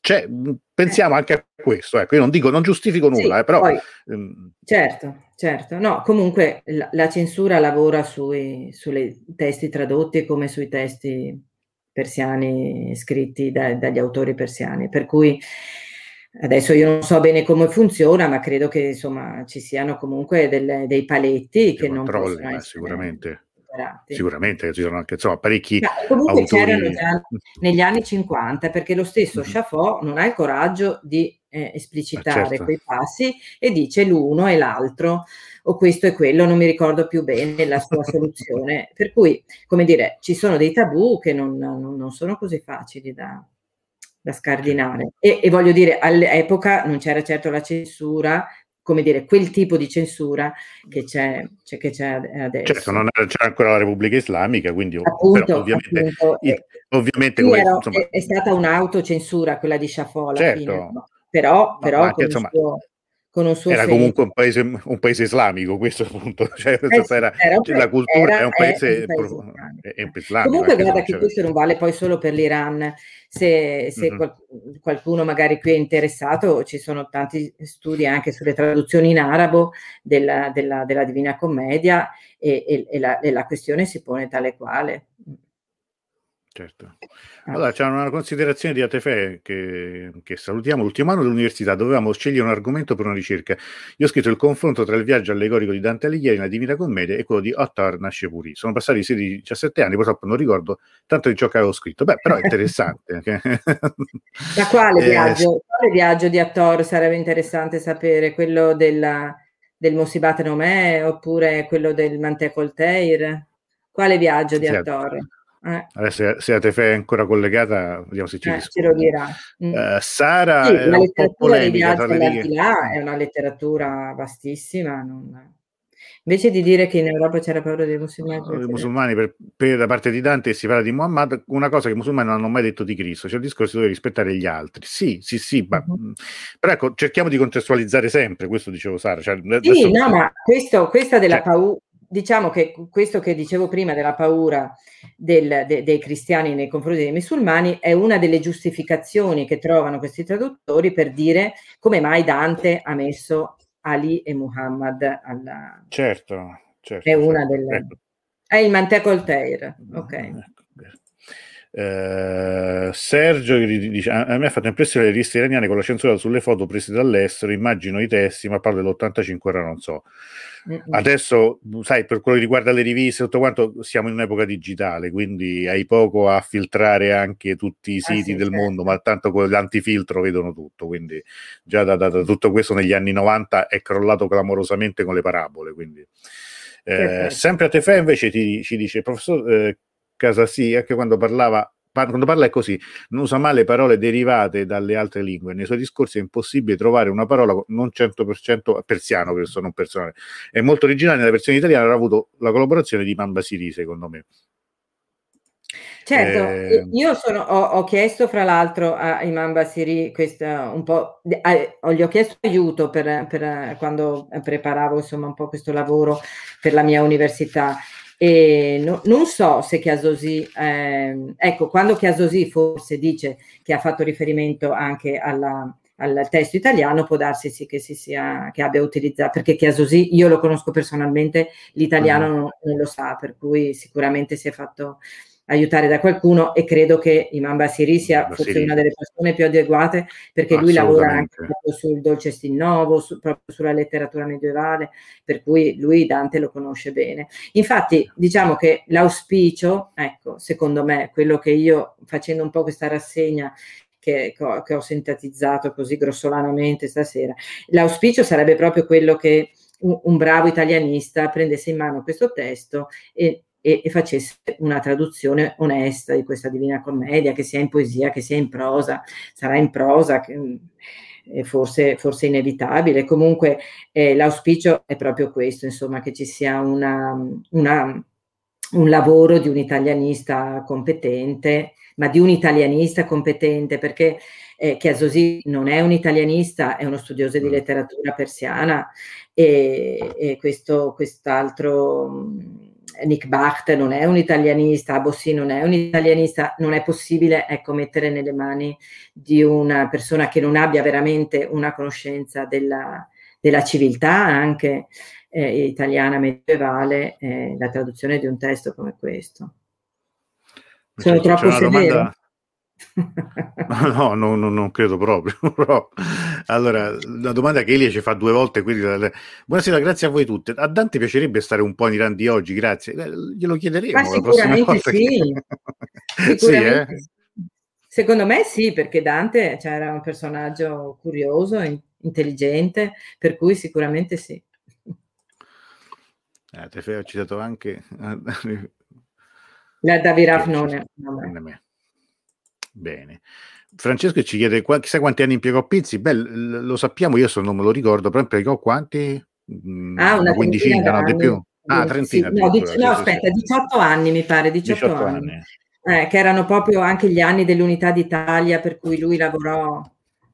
A: cioè, pensiamo anche a questo, ecco, io non dico, non giustifico nulla, sì, eh, però... Poi,
B: um, certo, certo, no, comunque la, la censura lavora sui, sui testi tradotti come sui testi persiani scritti da, dagli autori persiani. Per cui adesso io non so bene come funziona, ma credo che insomma ci siano comunque delle, dei paletti che non possono essere
A: sicuramente. Superati. Sicuramente ci sono anche insomma, parecchi
B: ma comunque autori... c'erano già <laughs> negli anni 50 perché lo stesso mm-hmm. Chaffot non ha il coraggio di eh, esplicitare certo. quei passi e dice l'uno e l'altro o questo e quello, non mi ricordo più bene la sua soluzione. <laughs> Per cui, come dire, ci sono dei tabù che non, non, non sono così facili da, da scardinare. E, e, voglio dire, all'epoca non c'era certo la censura, come dire, quel tipo di censura che c'è, c'è, che c'è adesso.
A: Certo, non c'era ancora la Repubblica Islamica, quindi appunto, ovviamente, appunto,
B: eh, ovviamente come, insomma, è, è, stata un'autocensura quella di Sciafò certo. fine, no? Però, però anche, insomma, suo, con un suo
A: era
B: senso.
A: comunque un paese, un paese, islamico questo appunto <laughs> cioè, eh, era, era cioè, la cultura era, è un paese, è un paese
B: è, islamico comunque guarda che questo non vale poi solo per l'Iran se, se mm-hmm. qualcuno magari qui è interessato ci sono tanti studi anche sulle traduzioni in arabo della, della, della Divina Commedia e, e, e, la, e la questione si pone tale quale
A: Certo. Ah. Allora, c'è una considerazione di Atefe che, che, salutiamo. L'ultimo anno dell'università dovevamo scegliere un argomento per una ricerca. Io ho scritto il confronto tra il viaggio allegorico di Dante Alighieri nella Divina Commedia e quello di Ottar Nascepuri. Sono passati 16-17 anni, purtroppo non ricordo tanto di ciò che avevo scritto. Beh, però è interessante.
B: Ma <laughs> quale eh, viaggio? Quale viaggio di Attor sarebbe interessante sapere? Quello della, del Mossibat Nomè oppure quello del Mantecolteir? Quale viaggio di Attor?
A: Eh. Adesso se Atefe è ancora collegata, vediamo se ci
B: eh, ce lo dirà.
A: Mm. Uh, Sara
B: sì, la letteratura di Viaggio all'Aldilà è una letteratura vastissima. Non... Invece di dire che in Europa c'era paura dei musulmani,
A: no, musulmani per, per, da parte di Dante si parla di Muhammad, una cosa che i musulmani non hanno mai detto di Cristo, cioè il discorso di rispettare gli altri. Sì, sì, sì, ma, uh-huh. però ecco, cerchiamo di contestualizzare sempre, questo dicevo Sara. Cioè,
B: sì, adesso, no, ma questo, questa della cioè, paura diciamo che questo che dicevo prima della paura del, de, dei cristiani nei confronti dei musulmani è una delle giustificazioni che trovano questi traduttori per dire come mai Dante ha messo Ali e Muhammad alla...
A: Certo, certo.
B: È una certo. delle... Ecco. È il Mantecolteir, ok. Ecco.
A: Uh, Sergio dice: A me ha fatto impressione le riviste iraniane con la censura sulle foto prese dall'estero. Immagino i testi, ma parlo dell'85, ora non so. Adesso, sai, per quello che riguarda le riviste, tutto quanto, siamo in un'epoca digitale, quindi hai poco a filtrare anche tutti i ah, siti ah, sì, del certo. mondo, ma tanto con l'antifiltro vedono tutto. Quindi già da, da, da, tutto questo negli anni 90 è crollato clamorosamente con le parabole. Quindi. Eh, sempre a Tefe invece ti, ci dice professor eh, Casasì, anche quando parlava quando parla è così, non usa mai le parole derivate dalle altre lingue. Nei suoi discorsi è impossibile trovare una parola non 100% persiano, che sono un personale. È molto originale, nella versione italiana avrà avuto la collaborazione di Man Basiri, secondo me.
B: Certo, eh, io sono, ho, ho, chiesto fra l'altro a Imam Basiri questa, un po', a, gli ho chiesto aiuto per, per, quando preparavo insomma un po' questo lavoro per la mia università e no, non so se Chiasosi, eh, ecco, quando Chiasosi forse dice che ha fatto riferimento anche alla, al testo italiano può darsi sì che, si sia, che abbia utilizzato, perché Chiasosi io lo conosco personalmente, l'italiano mm. non, non, lo sa, per cui sicuramente si è fatto aiutare da qualcuno e credo che Imam Basiri sia forse una delle persone più adeguate perché lui lavora anche proprio sul dolce stinnovo, su, proprio sulla letteratura medievale, per cui lui Dante lo conosce bene. Infatti diciamo che l'auspicio, ecco, secondo me, quello che io facendo un po' questa rassegna che, che, ho sintetizzato così grossolanamente stasera. L'auspicio sarebbe proprio quello che un, un bravo italianista prendesse in mano questo testo e, e, e, facesse una traduzione onesta di questa Divina Commedia, che sia in poesia, che sia in prosa, sarà in prosa. Che, forse, forse inevitabile. Comunque eh, l'auspicio è proprio questo, insomma, che ci sia una, una, un lavoro di un italianista competente ma di un italianista competente, perché eh, Chiasosi non è un italianista, è uno studioso di mm. letteratura persiana e, e questo, quest'altro mm, Nick Bacht non è un italianista, Abossi non è un italianista, non è possibile ecco, mettere nelle mani di una persona che non abbia veramente una conoscenza della, della civiltà anche eh, italiana medievale eh, la traduzione di un testo come questo. Sono troppo severo? <laughs>
A: no, no, no, non credo proprio. <laughs> allora, la domanda che Elia ci fa due volte, quindi buonasera, grazie a voi tutte. A Dante piacerebbe stare un po' in Iran di oggi, grazie. Eh, glielo chiederemo. Ma <laughs>
B: sicuramente sì. Che... sicuramente sì, eh? Secondo me sì, perché Dante cioè, era un personaggio curioso, intelligente, per cui sicuramente sì.
A: Eh, te ho citato anche
B: la è. Non
A: Bene. Francesco ci chiede chissà quanti anni impiegò Pizzi. Beh, lo sappiamo, io non me lo ricordo, però impiegò quanti?
B: Mm, ah, una quindicina, no, di più. Ah, trentina. Sì, no, dic- no, aspetta, 18 anni mi pare, 18, 18 anni. anni. Eh, che erano proprio anche gli anni dell'unità d'Italia per cui lui lavorò.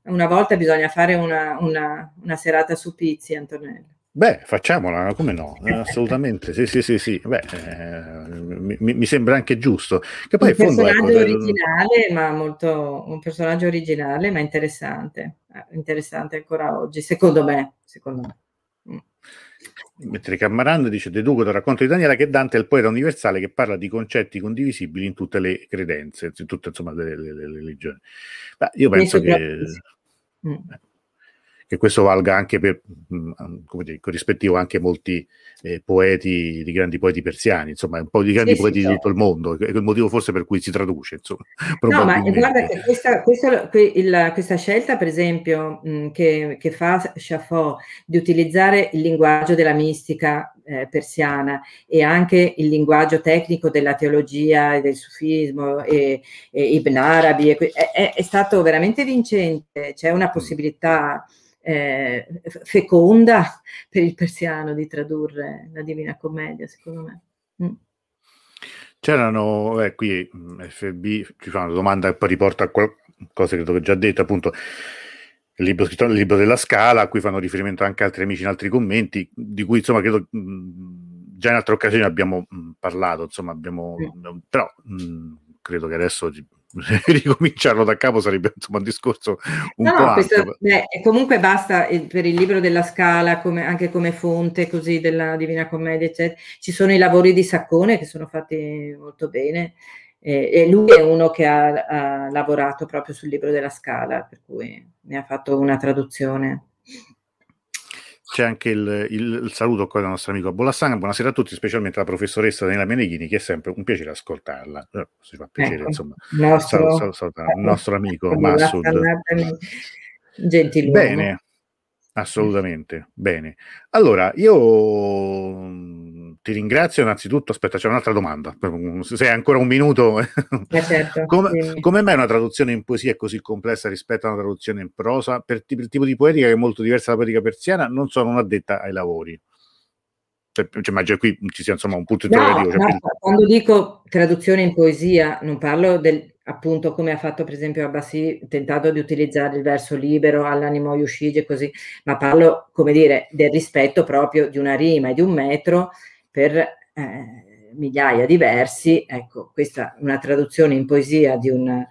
B: Una volta bisogna fare una, una, una serata su Pizzi, Antonello.
A: Beh, facciamola, come no? Assolutamente, sì, sì, sì, sì. Beh, eh, mi, mi, sembra anche giusto.
B: Che poi un fondo, personaggio ecco, originale, ma molto, un personaggio originale, ma interessante, eh, interessante ancora oggi, secondo me, secondo me.
A: Mm. Mentre Cammarando dice, deduco dal racconto di Daniela che Dante è il poeta universale che parla di concetti condivisibili in tutte le credenze, in tutte insomma, le, le, le religioni. Beh, io penso che... Mm che questo valga anche per, mm, come dire, corrispettivo anche molti eh, poeti, di grandi poeti persiani, insomma, un po' di grandi sì, poeti sì, di tutto il mondo, è il motivo forse per cui si traduce, insomma. <laughs>
B: No, ma guarda che questa, questa, il, questa scelta, per esempio, mh, mm, che, che, fa Chaffot di utilizzare il linguaggio della mistica eh, persiana e anche il linguaggio tecnico della teologia e del sufismo e, e Ibn Arabi, è, è, è stato veramente vincente, c'è una mm. Eh, feconda per il persiano di tradurre la Divina Commedia, secondo me. Mm.
A: C'erano, eh, qui mm, FB ci fa una domanda che poi riporta a qualcosa che ho già detto, appunto, il libro scritto nel libro della Scala, a cui fanno riferimento anche altri amici in altri commenti, di cui insomma credo mh, mm, già in altre occasioni abbiamo mh, parlato, insomma abbiamo, mm. però mh, credo che adesso <laughs> ricominciarlo da capo sarebbe insomma un discorso un no, po' no, questo,
B: beh, comunque basta il, per il libro della Scala come, anche come fonte così della Divina Commedia eccetera. ci sono i lavori di Saccone che sono fatti molto bene eh, e lui è uno che ha, ha lavorato proprio sul libro della Scala per cui ne ha fatto una traduzione
A: c'è anche il, il, il saluto qua del nostro amico Bolassana. Buonasera a tutti, specialmente alla professoressa Daniela Meneghini, che è sempre un piacere ascoltarla. Eh, si fa piacere, ecco, insomma. Nostro, sal, sal, sal, il nostro amico Massud.
B: Gentiluomo.
A: Bene, assolutamente. Bene. Allora, io ti ringrazio innanzitutto. Aspetta, c'è un'altra domanda. Se hai ancora un minuto, eh, certo, come, sì. come, mai una traduzione in poesia è così complessa rispetto a una traduzione in prosa? Per il tipo di poetica che è molto diversa dalla poetica persiana, non sono un'addetta ai lavori. Cioè, immagino qui ci sia insomma un punto interrogativo.
B: No, cioè, no, quando dico traduzione in poesia, non parlo del, appunto come ha fatto per esempio Abbasi, tentato di utilizzare il verso libero all'animo Yushige così, ma parlo, come dire, del rispetto proprio di una rima e di un metro per eh, migliaia di versi. Ecco, questa è una traduzione in poesia di un,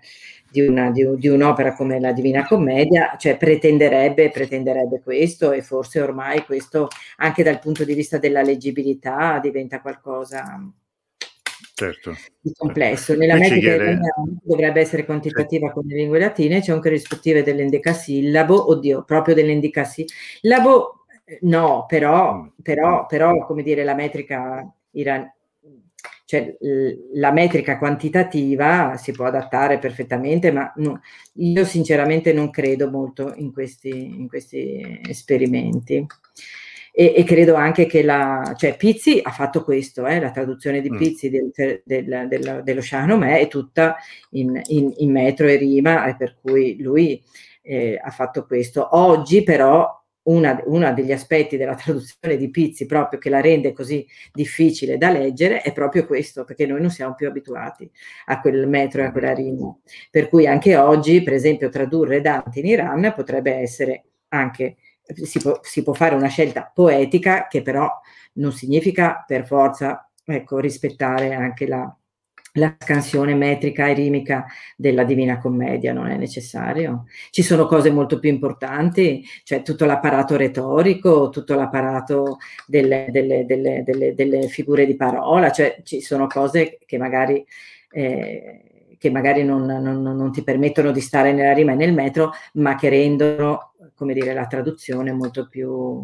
B: di, una, di, di, un'opera come la Divina Commedia, cioè pretenderebbe, pretenderebbe questo e forse ormai questo anche dal punto di vista della leggibilità diventa qualcosa certo, di complesso. Certo. Nella metrica chiede... dovrebbe essere quantitativa con le lingue latine, c'è anche rispettive dell'endecasillabo, oddio, proprio dell'endecasillabo, no, però, mm. però, però, come dire, la metrica iran- cioè la metrica quantitativa si può adattare perfettamente, ma no, io sinceramente non credo molto in questi, in questi esperimenti. E, e, credo anche che la, cioè Pizzi ha fatto questo, eh, la traduzione di mm. Pizzi del, del, del, dello Shahnameh è tutta in, in, in, metro e rima, e per cui lui eh, ha fatto questo. Oggi però uno degli aspetti della traduzione di Pizzi proprio che la rende così difficile da leggere è proprio questo, perché noi non siamo più abituati a quel metro e a quella rima. Per cui anche oggi, per esempio, tradurre Dante in Iran potrebbe essere anche, si può, si può fare una scelta poetica che però non significa per forza ecco, rispettare anche la, la scansione metrica e rimica della Divina Commedia, non è necessario. Ci sono cose molto più importanti, cioè tutto l'apparato retorico, tutto l'apparato delle, delle, delle, delle figure di parola, cioè ci sono cose che magari... Eh, che magari non, non, non, ti permettono di stare nella rima e nel metro, ma che rendono, come dire, la traduzione molto più,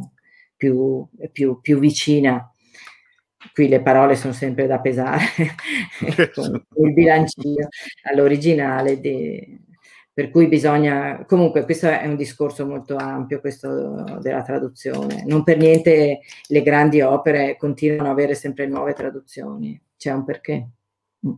B: più, più, più vicina qui le parole sono sempre da pesare, <laughs> con il bilancino all'originale, di, per cui bisogna, comunque questo è un discorso molto ampio, questo della traduzione, non per niente le grandi opere continuano ad avere sempre nuove traduzioni, c'è un perché.
A: Mm.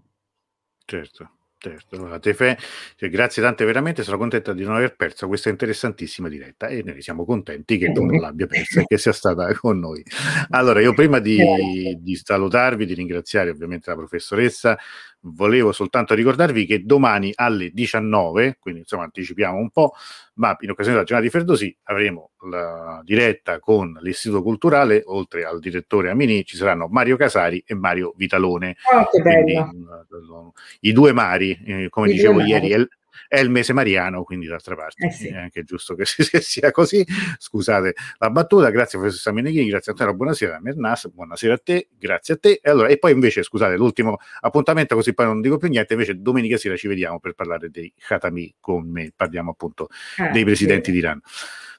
A: Certo. Certo, allora, Tefe, cioè, grazie tante veramente, sono contenta di non aver perso questa interessantissima diretta e noi siamo contenti che tu non <laughs> l'abbia persa e che sia stata con noi. Allora, io prima di, di salutarvi, di ringraziare ovviamente la professoressa, volevo soltanto ricordarvi che domani alle 19, quindi insomma anticipiamo un po', ma in occasione della giornata di Ferdosi avremo la diretta con l'Istituto Culturale, oltre al direttore Amini ci saranno Mario Casari e Mario Vitalone.
B: Oh, Quindi,
A: I due Mari, eh, come I dicevo ieri, è, è il mese mariano, quindi d'altra parte eh sì. è anche giusto che <laughs> sia così. Scusate la battuta, grazie professoressa Meneghini, grazie a te, buonasera Mernas, buonasera a te, grazie a te. E, allora, e poi invece, scusate, l'ultimo appuntamento, così poi non dico più niente, invece domenica sera ci vediamo per parlare dei Khatami con me, parliamo appunto ah, dei presidenti sì. d'Iran.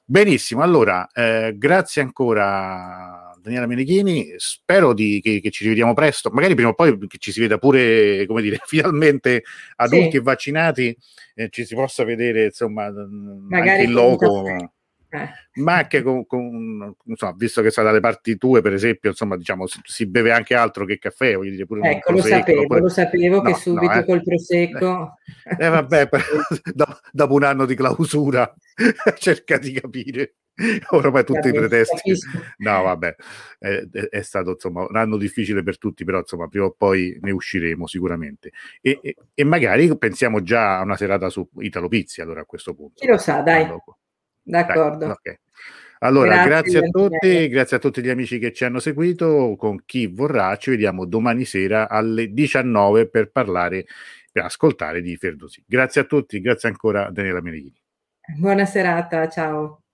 A: Benissimo, allora, eh, grazie ancora Daniela Meneghini, spero di, che, che, ci rivediamo presto, magari prima o poi che ci si veda pure, <laughs> come dire, finalmente adulti sì. e vaccinati eh, ci si possa vedere insomma Magari anche il logo eh. ma anche con, con insomma, visto che sta dalle parti tue per esempio insomma diciamo si, si beve anche altro che caffè voglio dire pure
B: ecco lo sapevo poi... lo sapevo no, che subito no, eh. col prosecco
A: eh, vabbè <laughs> dopo un anno di clausura <laughs> cerca di capire <laughs> ormai tutti i pretesti. No, vabbè, è, è, stato insomma un anno difficile per tutti, però insomma prima o poi ne usciremo sicuramente. E, e, e magari pensiamo già a una serata su Italo Pizzi allora a questo punto.
B: Chi lo sa, dai. D'accordo. Dai,
A: okay. Allora, grazie, grazie a tutti, grazie a tutti gli amici che ci hanno seguito. Con chi vorrà, ci vediamo domani sera alle 19 per parlare, per ascoltare di Ferdosi. Grazie a tutti, grazie ancora Daniela Meneghini.
B: Buona serata, ciao.